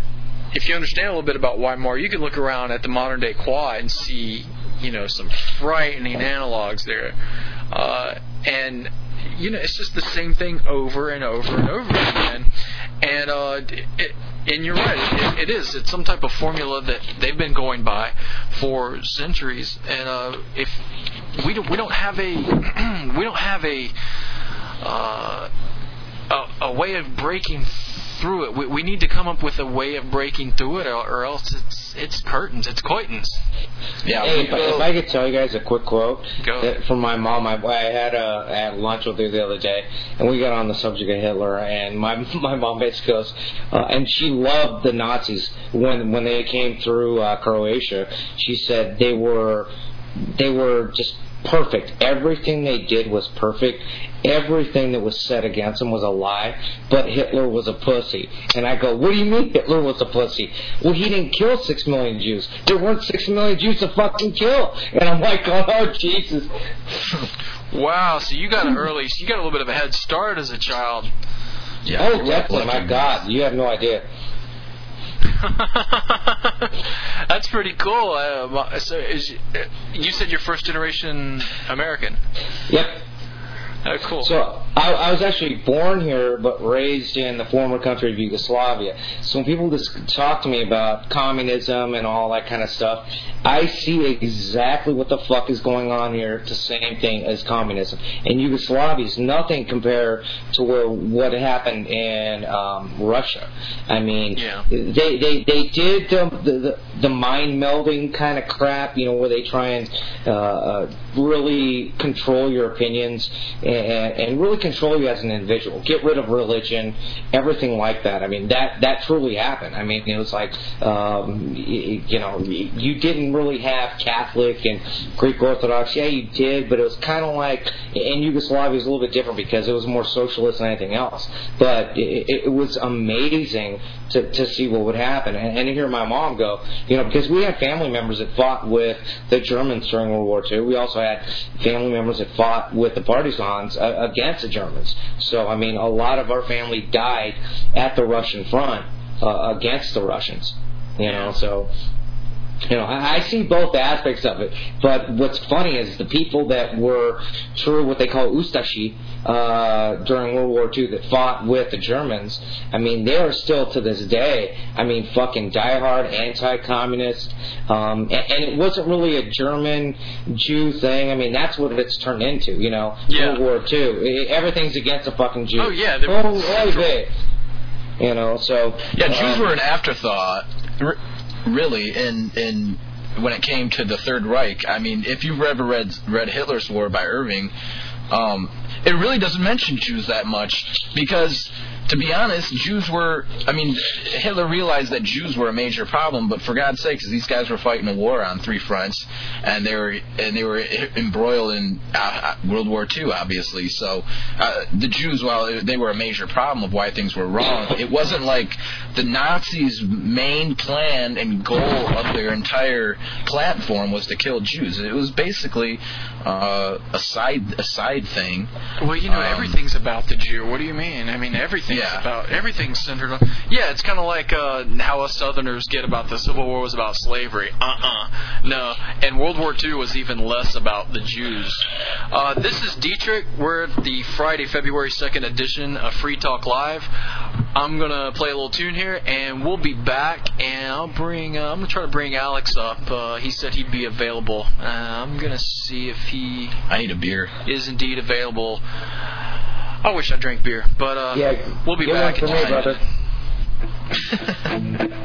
if you understand a little bit about Weimar, you can look around at the modern day Quad and see you know some frightening analogs there, uh, and you know it's just the same thing over and over and over again. And uh, it, and you're right, it, it is. It's some type of formula that they've been going by for centuries. And uh, if we don't, we don't have a we don't have a uh, a, a way of breaking through it. We, we need to come up with a way of breaking through it, or, or else it's it's curtains, it's curtains. yeah. Hey, if, I- if I could tell you guys a quick quote Go. that from my mom, I, I had a I had lunch with her the other day, and we got on the subject of Hitler, and my my mom basically goes, uh, and she loved the Nazis when when they came through uh, Croatia. She said they were they were just perfect. Everything they did was perfect. Everything that was said against them was a lie. But Hitler was a pussy. And I go, what do you mean Hitler was a pussy? Well, he didn't kill six million Jews. There weren't six million Jews to fucking kill. And I'm like, oh Jesus. Wow, so you got an early, so you got a little bit of a head start as a child. yeah, Oh, you're definitely. My God, you have no idea. That's pretty cool. Uh, so, is you said you're first generation American? Yep. Oh, cool. So I, I was actually born here, but raised in the former country of Yugoslavia. So when people just talk to me about communism and all that kind of stuff, I see exactly what the fuck is going on here. It's the same thing as communism. And Yugoslavia is nothing compared to where what happened in um, Russia. I mean, Yeah. they they they did the the, the mind melding kind of crap, you know, where they try and uh, uh, really control your opinions. And and, and really control you as an individual. Get rid of religion, everything like that. I mean, that that truly happened. I mean, it was like, um, you, you know, you didn't really have Catholic and Greek Orthodox. Yeah, you did, but it was kind of like in Yugoslavia it was a little bit different because it was more socialist than anything else. But it, it was amazing to to see what would happen and, and to hear my mom go, you know, because we had family members that fought with the Germans during World War II. We also had family members that fought with the partisans uh, against the Germans. So I mean, a lot of our family died at the Russian front uh, against the Russians. You know, so you know, I, I see both aspects of it. But what's funny is the people that were true what they call Ustashi uh, during World War II that fought with the Germans. I mean, they are still to this day. I mean, fucking diehard anti-communist. Um, and, and it wasn't really a German Jew thing. I mean, that's what it's turned into. You know, Yeah. World War II. It, everything's against the fucking Jew. Oh, yeah, they- Oh, oy vey. You know, so Yeah, Jews um, were an afterthought, really, in in when it came to the Third Reich. I mean, if you've ever read read Hitler's War by Irving, um, it really doesn't mention Jews that much because. To be honest, Jews were. I mean, Hitler realized that Jews were a major problem, but for God's sakes, these guys were fighting a war on three fronts, and they were and they were embroiled in uh, World War II, obviously. So uh, the Jews, while they were a major problem of why things were wrong, it wasn't like the Nazis' main plan and goal of their entire platform was to kill Jews. It was basically uh, a side a side thing. Well, you know, Um, everything's about the Jew. What do you mean? I mean, everything's Yeah. about everything's centered on. Yeah, it's kind of like uh, how us Southerners get about the Civil War was about slavery. Uh-uh, no. And World War II was even less about the Jews. Uh, this is Dietrich. We're at the Friday, February second edition of Free Talk Live. I'm gonna play a little tune here, and we'll be back. And I'll bring. Uh, I'm gonna try to bring Alex up. Uh, he said he'd be available. Uh, I'm gonna see if he I need a beer. is indeed available. I wish I drank beer, but uh, Yeah, we'll be back me, brother.